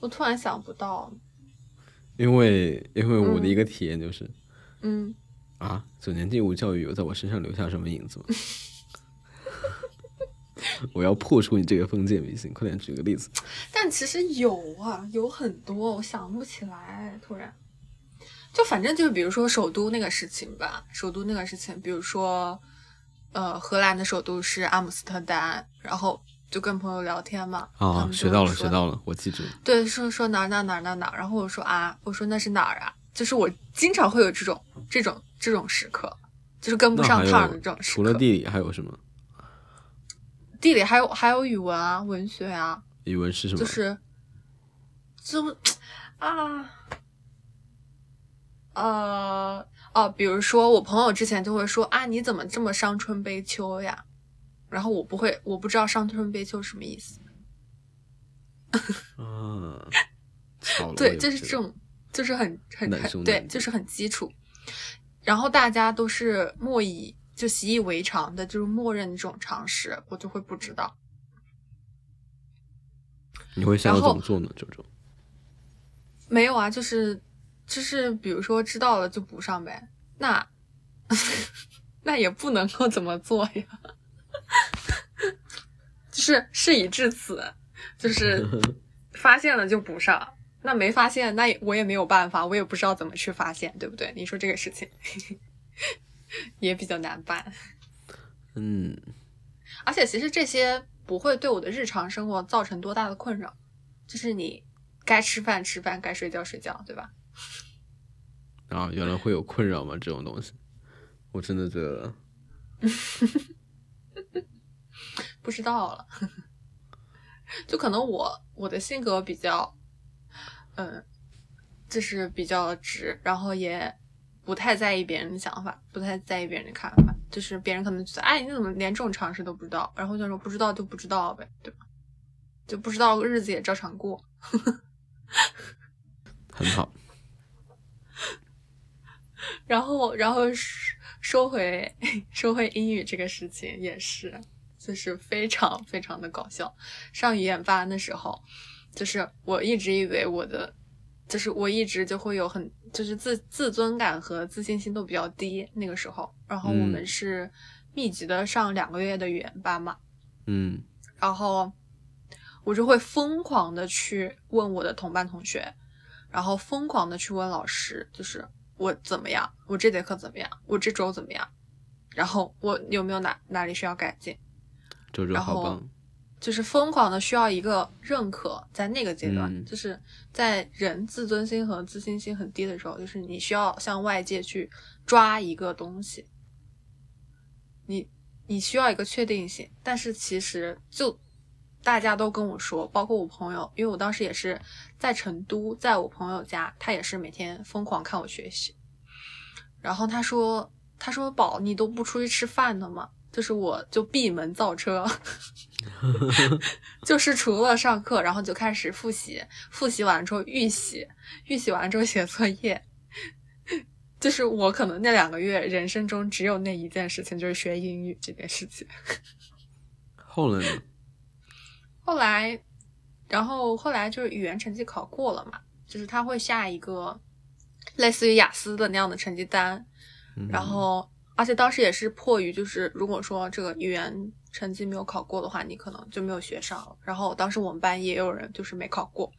我突然想不到。因为因为我的嗯一个体验就是、嗯，啊，九年义务教育有在我身上留下什么影子吗？<laughs> 我要破除你这个封建迷信，快点举个例子。但其实有啊，有很多，我想不起来，突然。就反正就是比如说首都那个事情吧，首都那个事情，比如说，呃，荷兰的首都是阿姆斯特丹，然后就跟朋友聊天嘛，啊，学到了，学到了，我记住了。对，说说哪儿哪儿哪儿哪儿，然后我说啊，我说那是哪儿啊？就是我经常会有这种这种这种时刻，就是跟不上趟的这种时刻。除了地理还有什么？地理还有还有语文啊，文学啊，语文是什么？就是就啊呃哦，比如说我朋友之前就会说啊，你怎么这么伤春悲秋呀？然后我不会，我不知道伤春悲秋什么意思。啊，巧了，我对，就是这种，就是很很很对，就是很基础。然后大家都是默以就习以为常的，就是默认这种常识，我就会不知道。你会想要怎么做呢？这种，没有啊，就是就是，比如说知道了就补上呗。那 <laughs> 那也不能够怎么做呀，<laughs> 就是事已至此，就是 <laughs> 发现了就补上。那没发现，那也我也没有办法，我也不知道怎么去发现，对不对？你说这个事情也比较难办，嗯，而且其实这些不会对我的日常生活造成多大的困扰，就是你该吃饭吃饭，该睡觉睡觉，对吧？啊，原来会有困扰吗？这种东西，我真的觉得，不知道了，<laughs> 就可能我我的性格比较，嗯，就是比较直，然后也不太在意别人的想法，不太在意别人的看法，就是别人可能觉得，哎，你怎么连这种常识都不知道？然后就说不知道就不知道呗，对吧？就不知道日子也照常过。<laughs> 很好。然后，然后说说回 <laughs> 说回英语这个事情也是，就是非常非常的搞笑。上语言班的时候，就是我一直以为我的，就是我一直就会有很就是自自尊感和自信心都比较低那个时候。然后我们嗯。是密集的上两个月的语言班嘛，嗯。然后我就会疯狂的去问我的同班同学，然后疯狂的去问老师，就是我怎么样，我这节课怎么样，我这周怎么样，然后我有没有哪哪里需要改进，周周然后好棒。就是疯狂的需要一个认可，在那个阶段，嗯。就是在人自尊心和自信心很低的时候，就是你需要向外界去抓一个东西，你你需要一个确定性，但是其实就大家都跟我说，包括我朋友，因为我当时也是在成都，在我朋友家，他也是每天疯狂看我学习，然后他说他说宝，你都不出去吃饭的吗？就是我就闭门造车，<laughs> 就是除了上课，然后就开始复习，复习完之后预习，预习完之后写作业。就是我可能那两个月人生中只有那一件事情，就是学英语这件事情。后来呢？<laughs> 后来，然后后来就是语言成绩考过了嘛，就是他会下一个类似于雅思的那样的成绩单，嗯然后而且当时也是迫于就是如果说这个语言成绩没有考过的话，你可能就没有学上了。然后当时我们班也有人就是没考过，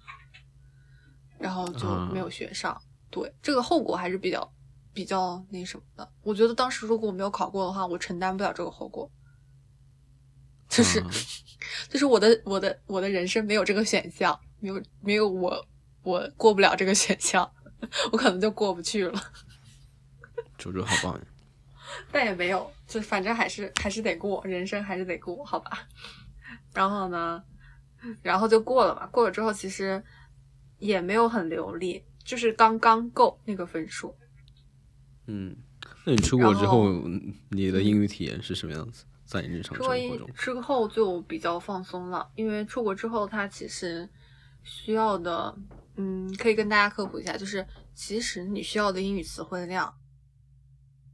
然后就没有学上。对，这个后果还是比较比较那什么的。我觉得当时如果我没有考过的话，我承担不了这个后果。就是、啊 <laughs> 就是我的我的我的人生没有这个选项，没有没有我我过不了这个选项，<laughs> 我可能就过不去了。<laughs> 周周好棒呀！<laughs> 但也没有，就反正还是还是得过，人生还是得过，好吧。然后呢，然后就过了嘛。过了之后，其实也没有很流利，就是刚刚够那个分数。嗯，那你出国之后后，你的英语体验是什么样子？在你日常出国一生活中？之后就比较放松了，因为出国之后，它其实需要的，嗯，可以跟大家科普一下，就是其实你需要的英语词汇量，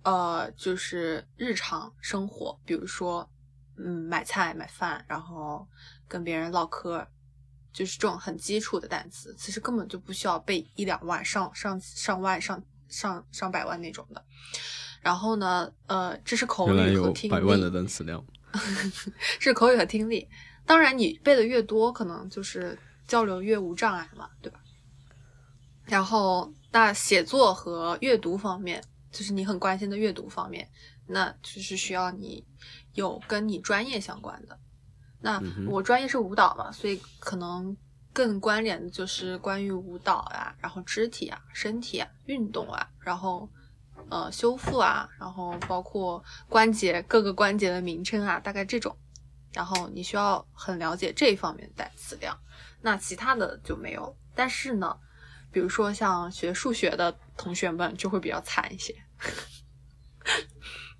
呃，就是日常生活，比如说，嗯，买菜、买饭，然后跟别人唠嗑，就是这种很基础的单词，其实根本就不需要背一两万、上上上万、上上上百万那种的。然后呢，呃，这是口语和听力，百万的单词量。<laughs> 是口语和听力。当然，你背的越多，可能就是交流越无障碍嘛，对吧？然后，那写作和阅读方面，就是你很关心的阅读方面，那就是需要你有跟你专业相关的。那我专业是舞蹈嘛，所以可能更关联的就是关于舞蹈啊，然后肢体啊、身体啊、运动啊，然后呃修复啊，然后包括关节各个关节的名称啊，大概这种。然后你需要很了解这一方面的单词量，那其他的就没有。但是呢，比如说像学数学的同学们就会比较惨一些，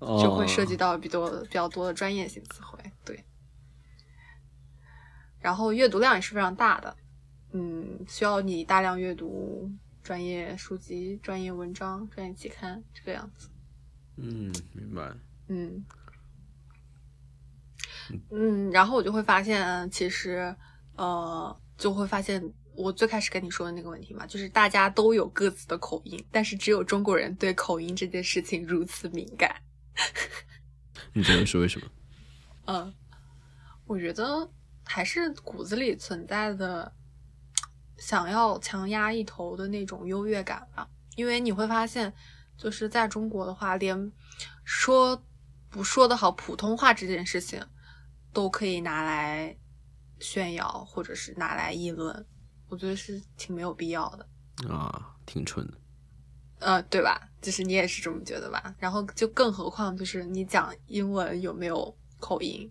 <laughs> 就会涉及哦到比多比较多的专业性词汇。对，然后阅读量也是非常大的，嗯，需要你大量阅读专业书籍、专业文章、专业期刊这个样子。嗯，明白。嗯，嗯，然后我就会发现，其实，呃，就会发现我最开始跟你说的那个问题嘛，就是大家都有各自的口音，但是只有中国人对口音这件事情如此敏感。<laughs> 你觉得是为什么？嗯，我觉得还是骨子里存在的想要强压一头的那种优越感吧。因为你会发现，就是在中国的话，连说不说得好普通话这件事情，都可以拿来炫耀，或者是拿来议论。我觉得是挺没有必要的。啊，挺蠢的。呃，对吧？就是你也是这么觉得吧？然后就更何况就是你讲英文有没有口音？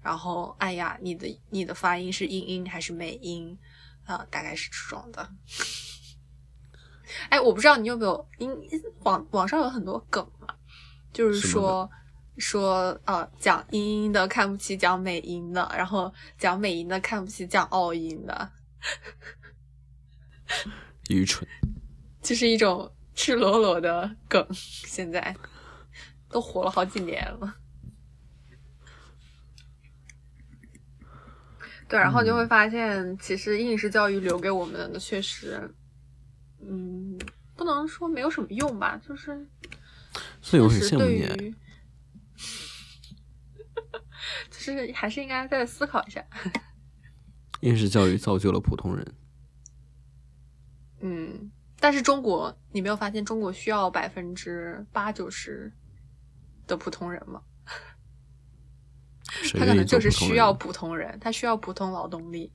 然后哎呀，你的你的发音是英音还是美音？啊、大概是这种的。哎，我不知道你有没有因网网上有很多梗嘛，就是说说呃讲英音的看不起讲美音的，然后讲美音的看不起讲澳音的。<laughs> 愚蠢。就是一种赤裸裸的梗，现在 <laughs> 都火了好几年了。对，然后就会发现，其实应试教育留给我们的确实，嗯，不能说没有什么用吧，就是所以我很确实对。于，<laughs> 就是还是应该再思考一下。应试教育造就了普通人。嗯，但是中国，你没有发现中国需要百分之八九十的普通人吗？他可能就是需要普通人，他需要普通劳动力，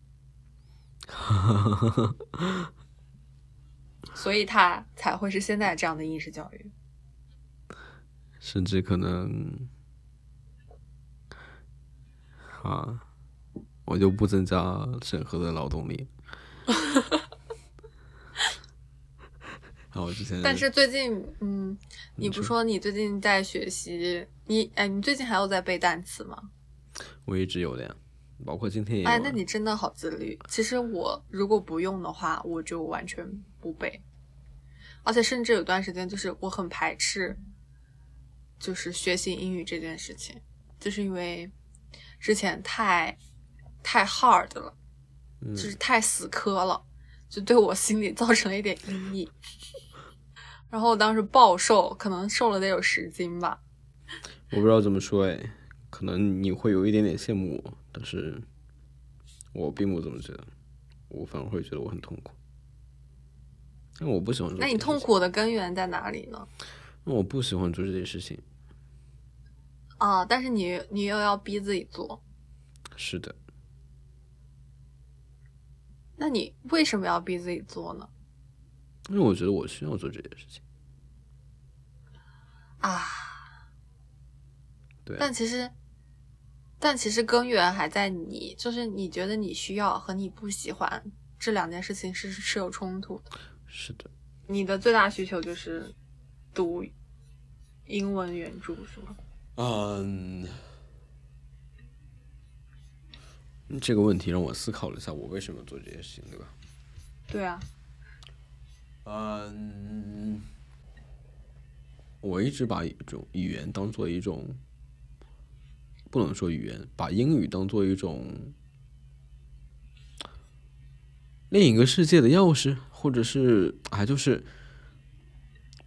<laughs> 所以他才会是现在这样的应试教育。甚至可能啊，我就不增加审核的劳动力。<laughs> 还有之前，但是最近，嗯，你不说说你最近在学习，你哎，你最近还有在背单词吗？我一直有的呀，包括今天也。哎，那你真的好自律。其实我如果不用的话，我就完全不背，而且甚至有段时间就是我很排斥，就是学习英语这件事情，就是因为之前太太 hard 了，嗯就是太死磕了，就对我心里造成了一点阴影。<laughs> 然后我当时暴瘦，可能瘦了得有十斤吧。我不知道怎么说哎，可能你会有一点点羡慕我，但是我并不这么觉得，我反而会觉得我很痛苦，因为我不喜欢做。那你痛？苦的根源在哪里呢？那我不喜欢做这些事情。啊，但是你你又要逼自己做，是的，那你为什么要逼自己做呢？因为我觉得我需要做这件事情。啊，对啊，但其实，但其实根源还在你，就是你觉得你需要和你不喜欢这两件事情是是有冲突的。是的，你的最大需求就是读英文原著是吗？嗯，这个问题让我思考了一下，我为什么做这些事情，对吧？对啊，嗯，我一直把一种语言当做一种，不能说语言，把英语当做一种另一个世界的钥匙，或者是啊，就是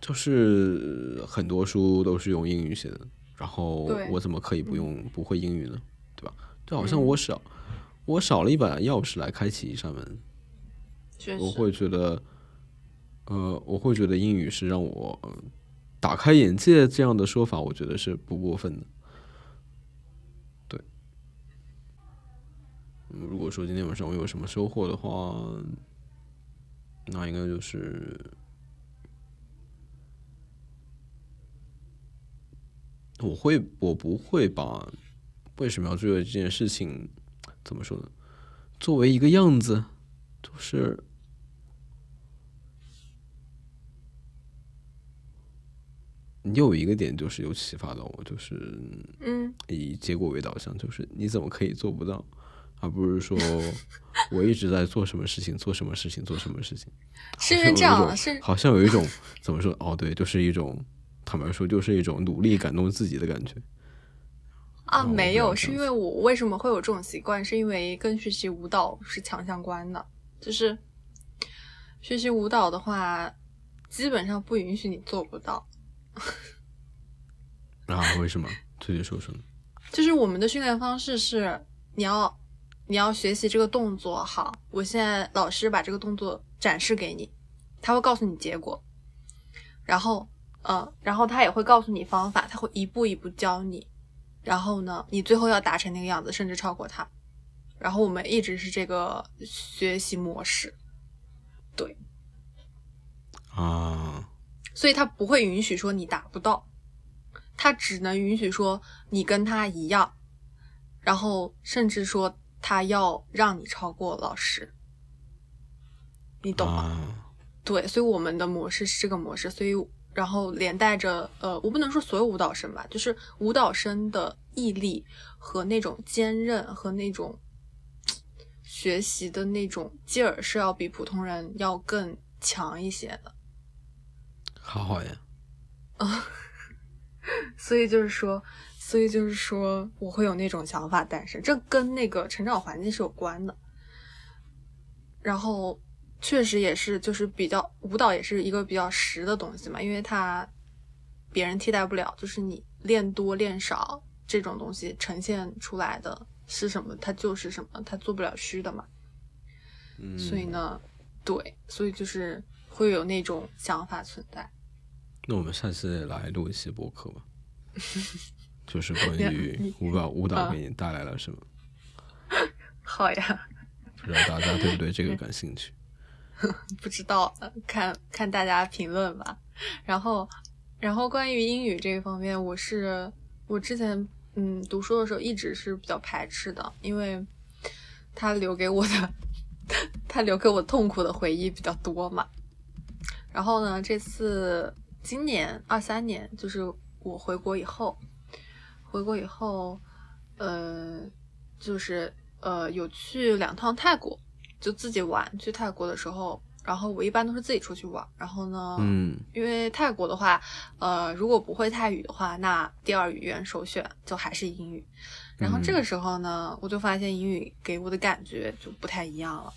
就是很多书都是用英语写的，然后我怎么可以不用、不会英语呢？对吧？就好像嗯我少、我少了一把钥匙来开启一扇门。我会觉得，呃，我会觉得英语是让我呃打开眼界这样的说法，我觉得是不过分的。对，嗯如果说今天晚上我有什么收获的话，那应该就是，我会，我不会把为什么要做这件事情，怎么说呢？作为一个样子，就是你有一个点就是有启发到我，就是嗯，以结果为导向，就是你怎么可以做不到，而不是说我一直在做什么事情，做什么事情，做什么事情。是因为这样，是好像有一种怎么说？哦，对，就是一种坦白说，就是一种努力感动自己的感觉。啊，哦没有，是因为我为什么会有这种习惯？是因为跟学习舞蹈是强相关的，就是学习舞蹈的话，基本上不允许你做不到。<laughs> 啊，为什么？具体说说呢？就是我们的训练方式是，你要你要学习这个动作好，我现在老师把这个动作展示给你，他会告诉你结果，然后嗯，然后他也会告诉你方法，他会一步一步教你，然后呢，你最后要达成那个样子，甚至超过他。然后我们一直是这个学习模式，对，啊，所以他不会允许说你达不到，他只能允许说你跟他一样，然后甚至说他要让你超过老师，你懂吗？啊，对，所以我们的模式是这个模式，所以然后连带着呃，我不能说所有舞蹈生吧，就是舞蹈生的毅力和那种坚韧和那种学习的那种劲儿是要比普通人要更强一些的。好好呀。<laughs> 啊所以就是说，所以就是说，我会有那种想法诞生，这跟那个成长环境是有关的。然后，确实也是，就是比较舞蹈也是一个比较实的东西嘛，因为它别人替代不了，就是你练多练少这种东西呈现出来的是什么，它就是什么，它做不了虚的嘛。嗯，所以呢，对，所以就是会有那种想法存在。那我们下次来录一期播客吧，<laughs> 就是关于舞蹈舞蹈啊给你带来了什么，<laughs> 好呀。不知道大家对不对这个 <laughs> 感兴趣？<laughs> 不知道，看看大家评论吧。然后，然后关于英语这一方面，我是我之前嗯读书的时候一直是比较排斥的，因为它留给我的 <laughs> 它留给我痛苦的回忆比较多嘛。然后呢，这次今年二三年，就是我回国以后，回国以后，呃，就是呃有去两趟泰国，就自己玩。去泰国的时候，然后我一般都是自己出去玩。然后呢，嗯因为泰国的话，呃，如果不会泰语的话，那第二语言首选就还是英语。然后这个时候呢，我就发现英语给我的感觉就不太一样了。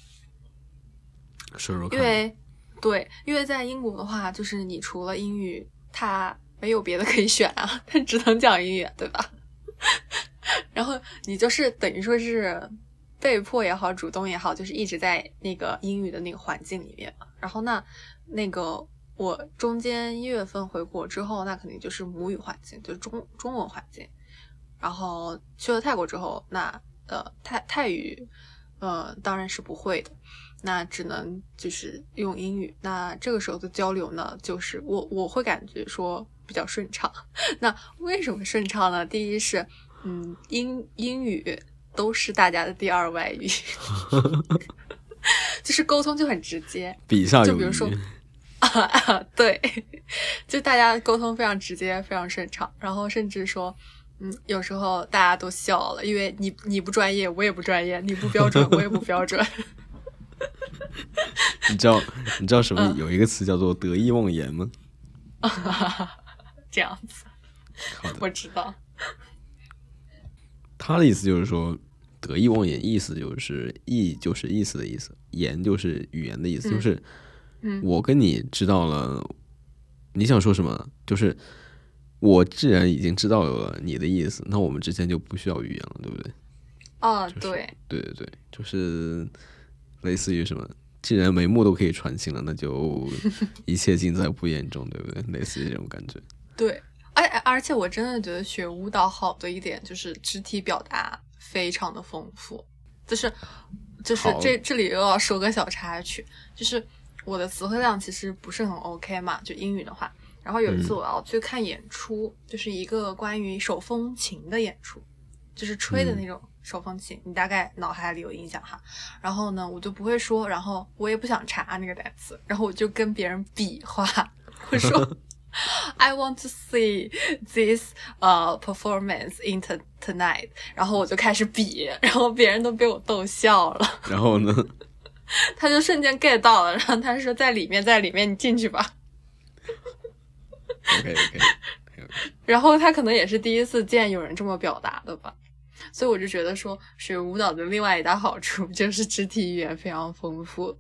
说说看，因为对，因为在英国的话，就是你除了英语，它没有别的可以选啊，它只能讲英语，对吧？<laughs> 然后你就是等于说是被迫也好，主动也好，就是一直在那个英语的那个环境里面。然后那那个我中间一月份回国之后，那肯定就是母语环境，就是中中文环境。然后去了泰国之后，那呃泰泰语呃当然是不会的，那只能就是用英语。那这个时候的交流呢，就是我我会感觉说比较顺畅。<laughs> 那为什么顺畅呢？第一是嗯英英语都是大家的第二外语，<laughs> 就是沟通就很直接。比上，就比如说啊，<laughs> 对，就大家沟通非常直接，非常顺畅，然后甚至说，嗯，有时候大家都笑了，因为你你不专业，我也不专业，你不标准，我也不标准。<laughs> 你知道你知道什么？嗯有一个词叫做得意忘言吗？这样子，我知道。他的意思就是说，得意忘言，意思就是意就是意思的意思，言就是语言的意思，嗯就是嗯我跟你知道了你想说什么，就是我既然已经知道了你的意思，那我们之间就不需要语言了，对不对？哦，就是对，对对对，就是类似于什么，既然眉目都可以传情了，那就一切尽在不言中，对不对？类似于这种感觉。对，而而且我真的觉得学舞蹈好的一点就是肢体表达非常的丰富，就是就是这这里又要说个小插曲，就是我的词汇量其实不是很 OK 嘛，就英语的话。然后有一次嗯我要去看演出，就是一个关于手风琴的演出，就是吹的嗯那种手风琴，你大概脑海里有印象哈。然后呢，我就不会说，然后我也不想查那个单词，然后我就跟别人比划，我说 I want to see this 呃、performance in tonight，然后我就开始比，然后别人都被我逗笑了，<laughs> 然后呢，他就瞬间 get 到了，然后他说在里面，在里面，你进去吧。OK OK，<laughs> 然后他可能也是第一次见有人这么表达的吧，所以我就觉得说学舞蹈的另外一大好处 <laughs> 就是肢体语言非常丰富，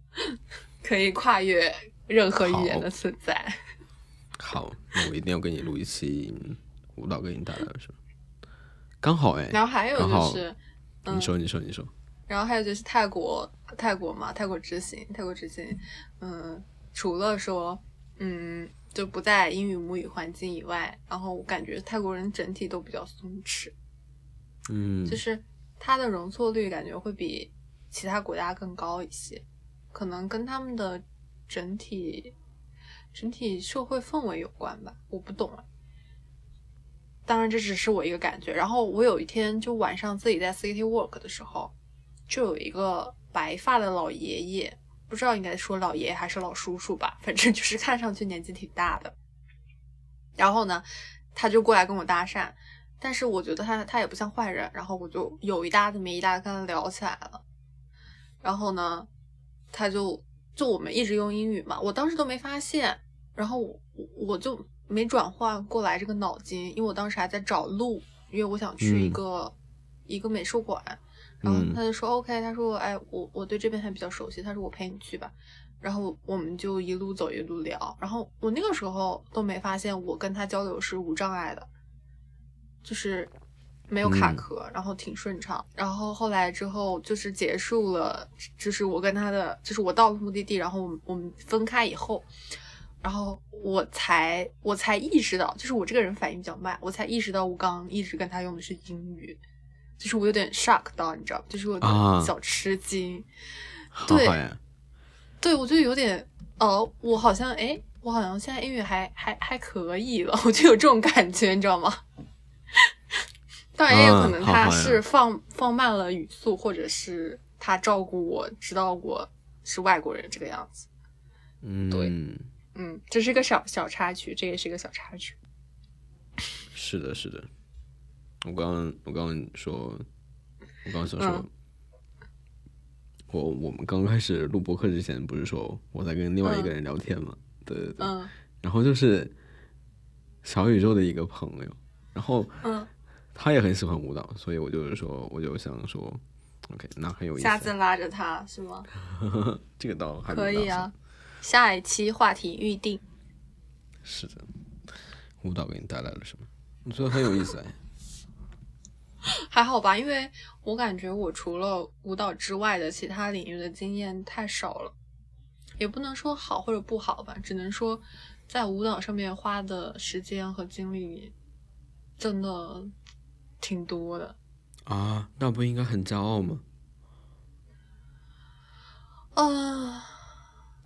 可以跨越任何语言的存在。好，那我一定要给你录一期舞蹈给你带来的是吧？刚好哎，然后还有就是，嗯你说你说你说，然后还有就是泰国，泰国嘛，泰国之行，泰国之行，嗯，除了说，嗯，就不在英语母语环境以外，然后我感觉泰国人整体都比较松弛，嗯，就是他的容错率感觉会比其他国家更高一些，可能跟他们的整体整体社会氛围有关吧，我不懂啊。当然，这只是我一个感觉。然后我有一天就晚上自己在 City Walk 的时候，就有一个白发的老爷爷，不知道应该说老爷爷还是老叔叔吧，反正就是看上去年纪挺大的。然后呢，他就过来跟我搭讪，但是我觉得他他也不像坏人，然后我就有一搭子没一搭的跟他聊起来了。然后呢，他就就我们一直用英语嘛，我当时都没发现，然后我我就没转换过来这个脑筋，因为我当时还在找路，因为我想去一嗯。个、一个美术馆，然后嗯。他就说、OK，他说哎我我对这边还比较熟悉，他说我陪你去吧，然后我们就一路走一路聊，然后我那个时候都没发现我跟他交流是无障碍的，就是没有卡嗯壳，然后挺顺畅。然后后来之后就是结束了，就是我跟他的，就是我到了目的地，然后我们我们分开以后，然后我才我才意识到，就是我这个人反应比较慢，我才意识到我刚刚一直跟他用的是英语，就是我有点 shock 到，你知道，就是我有啊点小吃惊。好对对，我就有点，哦，我好像，哎，我好像现在英语还还还可以了，我就有这种感觉，你知道吗？当然也有可能他是放、放慢了语速，或者是他照顾我，知道我是外国人这个样子。嗯，对嗯，这是个小小插曲，这也是个小插曲。<laughs> 是的，是的。我刚刚我刚刚说，我刚刚想说，嗯我我们刚开始录播课之前，不是说我在跟另外一个嗯人聊天嘛？对对对。嗯然后就是小宇宙的一个朋友，然后嗯，他也很喜欢舞蹈，所以我就是说，我就想说，OK，那很有意思。下次拉着他是吗？<laughs> 这个倒还可以啊。下一期话题预定。是的，舞蹈给你带来了什么？我觉得很有意思哎。<laughs> 还好吧，因为我感觉我除了舞蹈之外的其他领域的经验太少了，也不能说好或者不好吧，只能说在舞蹈上面花的时间和精力真的挺多的。啊，那不应该很骄傲吗？啊、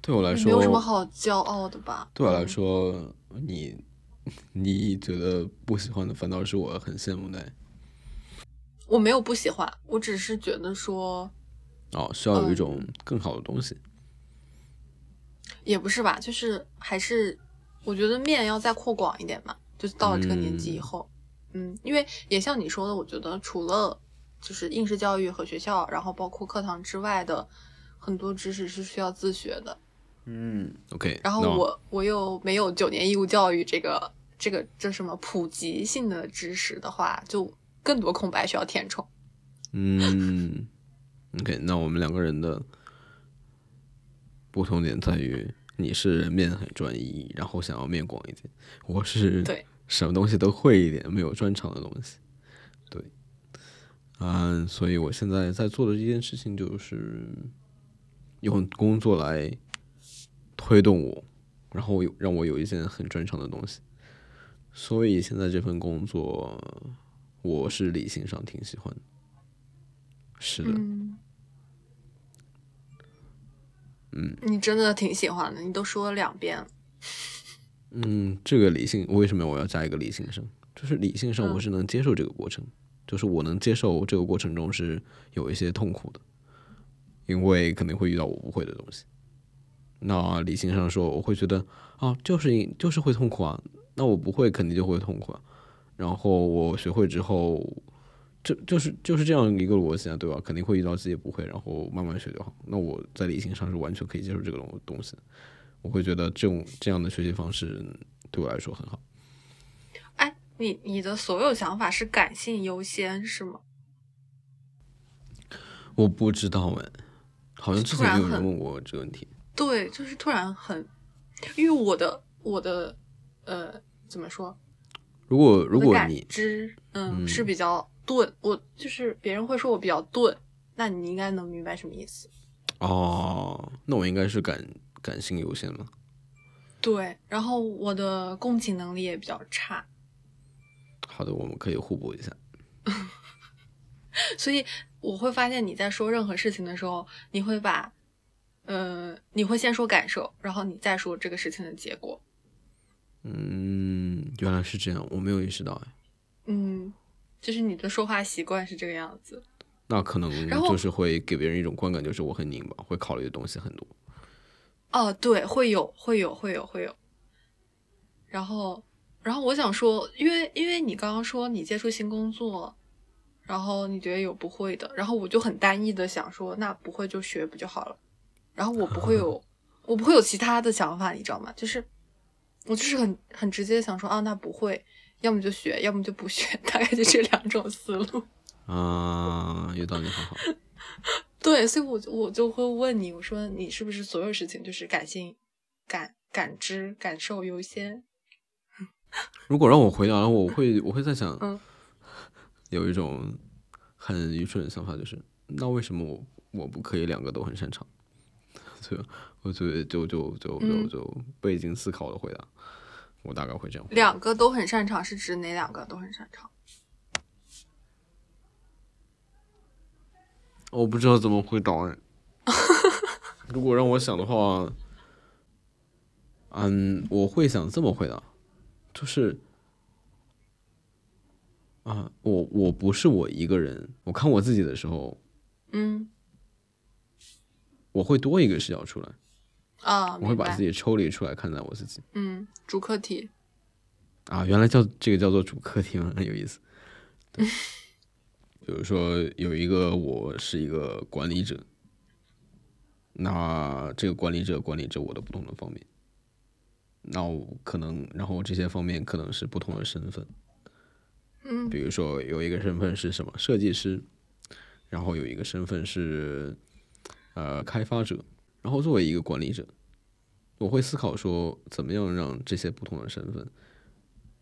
对我来说，没有什么好骄傲的吧？对我来嗯说，你 <laughs> 你觉得不喜欢的，反倒是我很羡慕的哎。我没有不喜欢，我只是觉得说，哦，需要有一嗯种更好的东西。也不是吧，就是还是我觉得面要再扩广一点嘛，就是到了这个年纪以嗯后，嗯因为也像你说的，我觉得除了就是应试教育和学校，然后包括课堂之外的很多知识是需要自学的。嗯，OK。然后那我我又没有九年义务教育这个这个这什么普及性的知识的话，就更多空白需要填充。嗯，OK，那我们两个人的不同点在于，你是面很专一，然后想要面广一点；我是对什么东西都会一点，没有专长的东西。对，嗯，所以我现在在做的这件事情就是用工作来推动我，然后让我有一件很专长的东西。所以现在这份工作，我是理性上挺喜欢的。是的，嗯，嗯，你真的挺喜欢的，你都说了两遍了。嗯，这个理性为什么我要加一个理性上？就是理性上我嗯是能接受这个过程，就是我能接受这个过程中是有一些痛苦的，因为肯定会遇到我不会的东西。那理性上说，我会觉得啊，就是就是会痛苦啊，那我不会肯定就会痛苦啊。然后我学会之后，这就是就是这样一个逻辑啊，对吧？肯定会遇到自己不会，然后慢慢学就好。那我在理性上是完全可以接受这个东东西的，我会觉得这种这样的学习方式对我来说很好。哎，你你的所有想法是感性优先是吗？我不知道哎，好像之前有人问过我这个问题。对，就是突然很，因为我的我的呃怎么说？如果如果你知嗯嗯是比较钝，我就是别人会说我比较钝，那你应该能明白什么意思。哦，那我应该是感感性优先吗？对，然后我的共情能力也比较差，好的，我们可以互补一下。<laughs> 所以我会发现你在说任何事情的时候，你会把，呃，你会先说感受，然后你再说这个事情的结果。嗯，原来是这样，我没有意识到哎。嗯，就是你的说话习惯是这个样子。那可能就是会给别人一种观感，就是我很拧巴，会考虑的东西很多。哦，对，会有，会有，会有，会有。然后，然后我想说，因为因为你刚刚说你接触新工作，然后你觉得有不会的，然后我就很单一的想说，那不会就学不就好了？然后我不会有，<laughs> 我不会有其他的想法，你知道吗？就是我就是很很直接地想说啊，那不会，要么就学，要么就不学，<laughs> 大概就这两种思路。啊，有道理，很好。对，所以我就我就会问你，我说你是不是所有事情就是感性、感感知、感受优先？如果让我回答，我会我会在想，嗯 <laughs> 有一种很愚蠢的想法，就是那为什么我我不可以两个都很擅长？<laughs> 所以，我就就就就就嗯就背经思考的回答，我大概会这样。两个都很擅长是指哪两个都很擅长？我不知道怎么回答哎。<laughs> 如果让我想的话，嗯，我会想这么回答，就是啊，我我不是我一个人，我看我自己的时候，嗯，我会多一个视角出来。啊，我会把自己抽离出来看待我自己。嗯主客体，啊，原来叫这个叫做主客体吗？很有意思。对，<laughs> 比如说有一个我是一个管理者，那这个管理者管理着我的不同的方面，那我可能然后这些方面可能是不同的身份，嗯。比如说有一个身份是什么设计师，然后有一个身份是呃开发者，然后作为一个管理者，我会思考说怎么样让这些不同的身份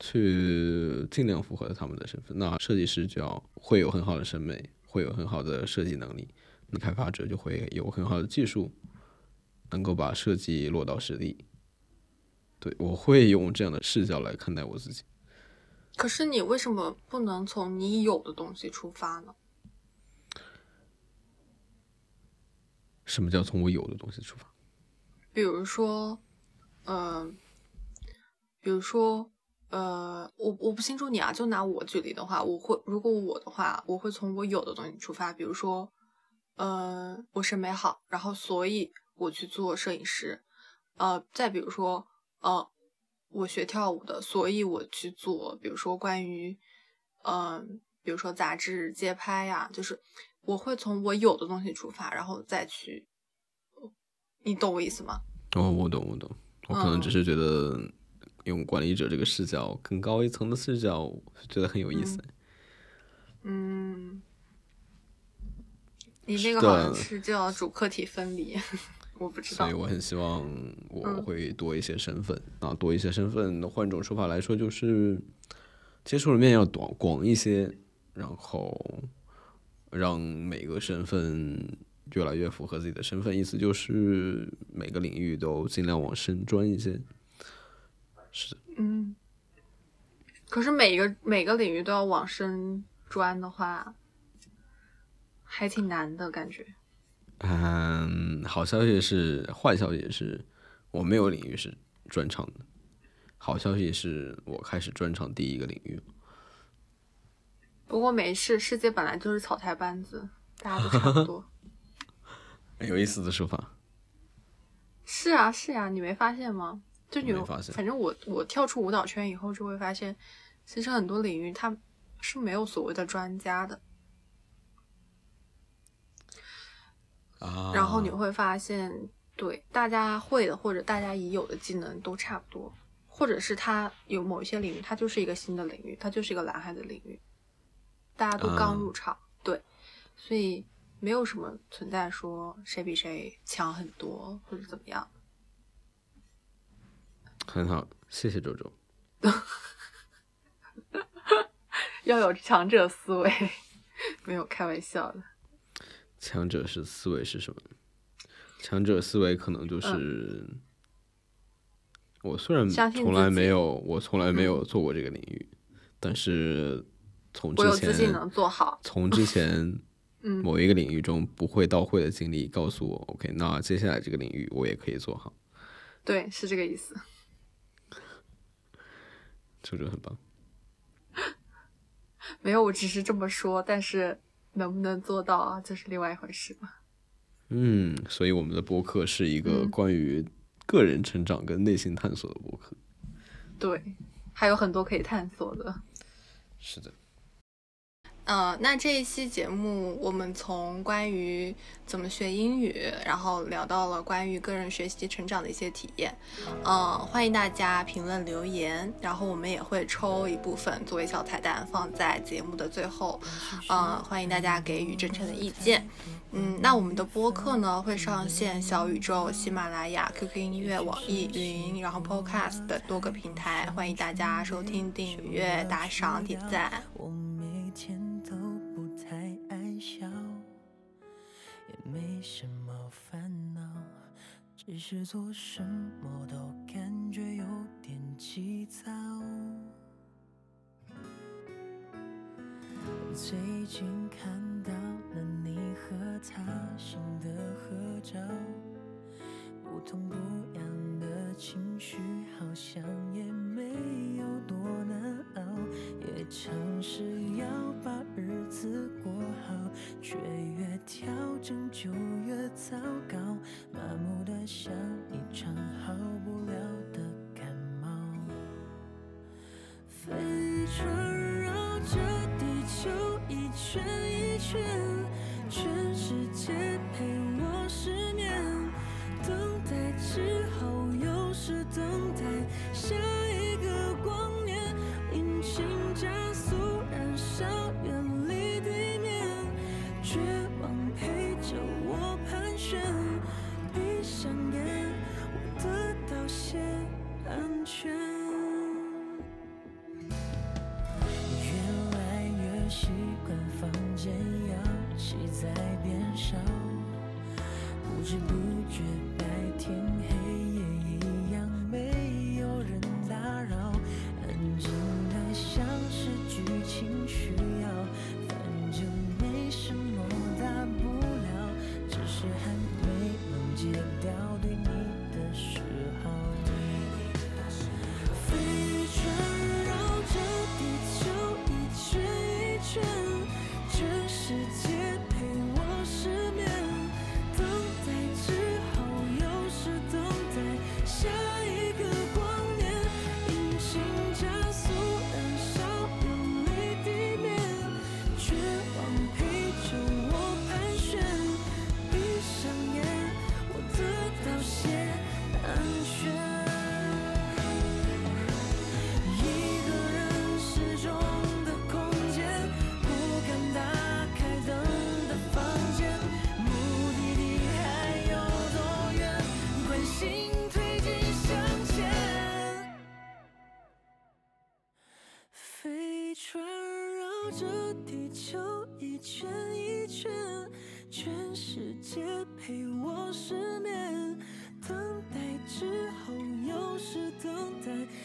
去尽量符合他们的身份。那设计师就要会有很好的审美，会有很好的设计能力，那开发者就会有很好的技术，能够把设计落到实地。对，我会用这样的视角来看待我自己。可是你为什么不能从你有的东西出发呢？什么叫从我有的东西出发？比如说，嗯、比如说，呃，我我不清楚你啊，就拿我举例的话，我会如果我的话，我会从我有的东西出发，比如说，呃，我审美好，然后所以我去做摄影师，呃，再比如说，呃，我学跳舞的，所以我去做，比如说关于，嗯、比如说杂志街拍呀、就是我会从我有的东西出发，然后再去，你懂我意思吗？哦，我懂，我懂。我可能只嗯是觉得用管理者这个视角，更高一层的视角，觉得很有意思。嗯，你那个好像的是叫主客体分离，<laughs> 我不知道所以。我很希望我嗯会多一些身份、啊，多一些身份。换种说法来说，就是接触的面要广广一些，然后让每个身份越来越符合自己的身份。意思就是每个领域都尽量往深钻一些。是的，嗯，可是每个每个领域都要往深钻的话，还挺难的感觉。嗯，好消息是，坏消息是，我没有领域是专长的。好消息是我开始专长第一个领域。不过没事，世界本来就是草台班子，大家都差不多。<laughs> 很有意思的说法。是啊，是啊，你没发现吗？就你没发现反正我我跳出舞蹈圈以后，就会发现，其实很多领域它是没有所谓的专家的。啊，然后你会发现，对大家会的或者大家已有的技能都差不多，或者是他有某一些领域，它就是一个新的领域，它就是一个蓝海的领域，大家都刚啊入场，对，所以没有什么存在说谁比谁强很多或者怎么样。很好，谢谢周周。<laughs> 要有强者思维，没有开玩笑的。强者是思维是什么？强者思维可能就是，我虽然从来没有，我从来没嗯有做过这个领域，但是从我有之前自信能做好。从之前 <laughs> 嗯某一个领域中不会到会的经历告诉我，OK，那接下来这个领域我也可以做好，对，是这个意思。周周很棒。<laughs> 没有，我只是这么说，但是能不能做到啊，这是另外一回事嘛。嗯，所以我们的播客是一个嗯关于个人成长跟内心探索的播客。对，还有很多可以探索的。是的，呃，那这一期节目，我们从关于怎么学英语，然后聊到了关于个人学习成长的一些体验。嗯、欢迎大家评论留言，然后我们也会抽一部分作为小彩蛋放在节目的最后。嗯、欢迎大家给予真诚的意见。嗯，那我们的播客呢会上线小宇宙、喜马拉雅、QQ 音乐、网易云，然后 Podcast 等多个平台，欢迎大家收听、订阅、打赏、点赞。我每天都不太爱笑，也没什么烦恼，只是做什么都感觉有点急躁。最近看擦心的合照，不痛不痒的情绪好像也没有多难熬，也尝试要把日子过好，却越调整就越糟糕，麻木的像一场好不了的感冒，飞船绕着地球一圈一圈。全世界陪我失眠，等待之后又是等待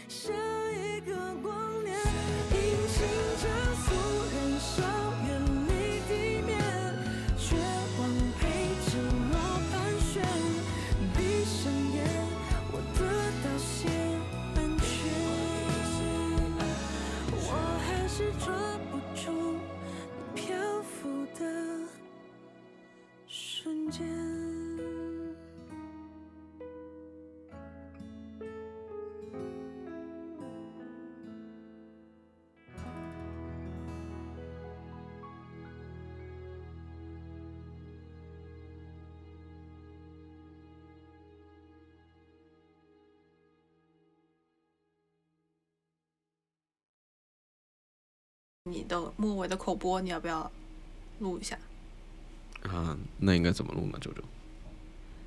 是你的末尾的口播，你要不要录一下？啊，那应该怎么录呢？周周？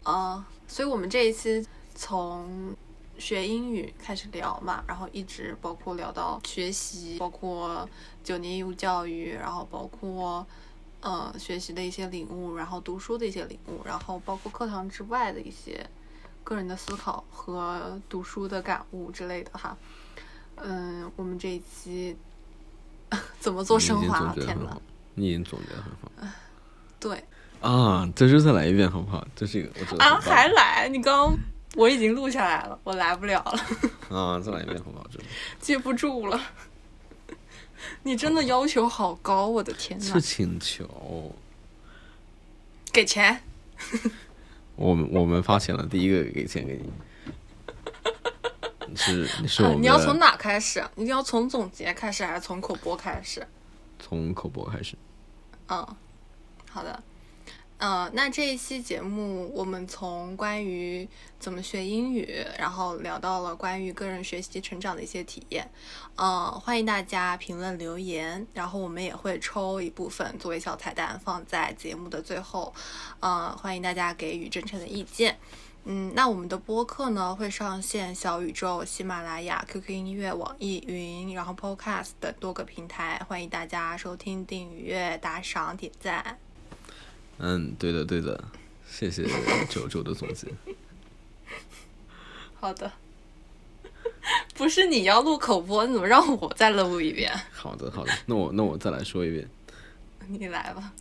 啊、所以我们这一期从学英语开始聊嘛，然后一直包括聊到学习，包括九年义务教育，然后包括呃学习的一些领悟，然后读书的一些领悟，然后包括课堂之外的一些个人的思考和读书的感悟之类的哈。嗯，我们这一期 <laughs> 怎么做升华啊？天呐总结得很好，，你已经总结的很好对啊！这就再来一遍好不好？这是一个我觉得啊，还来？你刚刚我已经录下来了，我来不了了。啊，再来一遍好不好？这 <laughs> 接不住了。你真的要求好高，我的天呐是！请求，给钱，<laughs> 我们我们发钱了，第一个给钱给你。你是你是我啊们你要从哪开始？你要从总结开始，还是从口播开始？从口播开始。嗯，好的。呃，那这一期节目，我们从关于怎么学英语，然后聊到了关于个人学习成长的一些体验。呃，欢迎大家评论留言，然后我们也会抽一部分作为小彩蛋放在节目的最后。呃，欢迎大家给予真诚的意见。嗯，那我们的播客呢会上线小宇宙、喜马拉雅、QQ 音乐、网易云，然后 Podcast 等多个平台，欢迎大家收听、订阅、打赏、点赞。嗯，对的对的，谢谢九九的总结。<laughs> 好的，<laughs> 不是你要录口播，你怎么让我再录一遍？好的好的，那我那我再来说一遍。<laughs> 你来吧。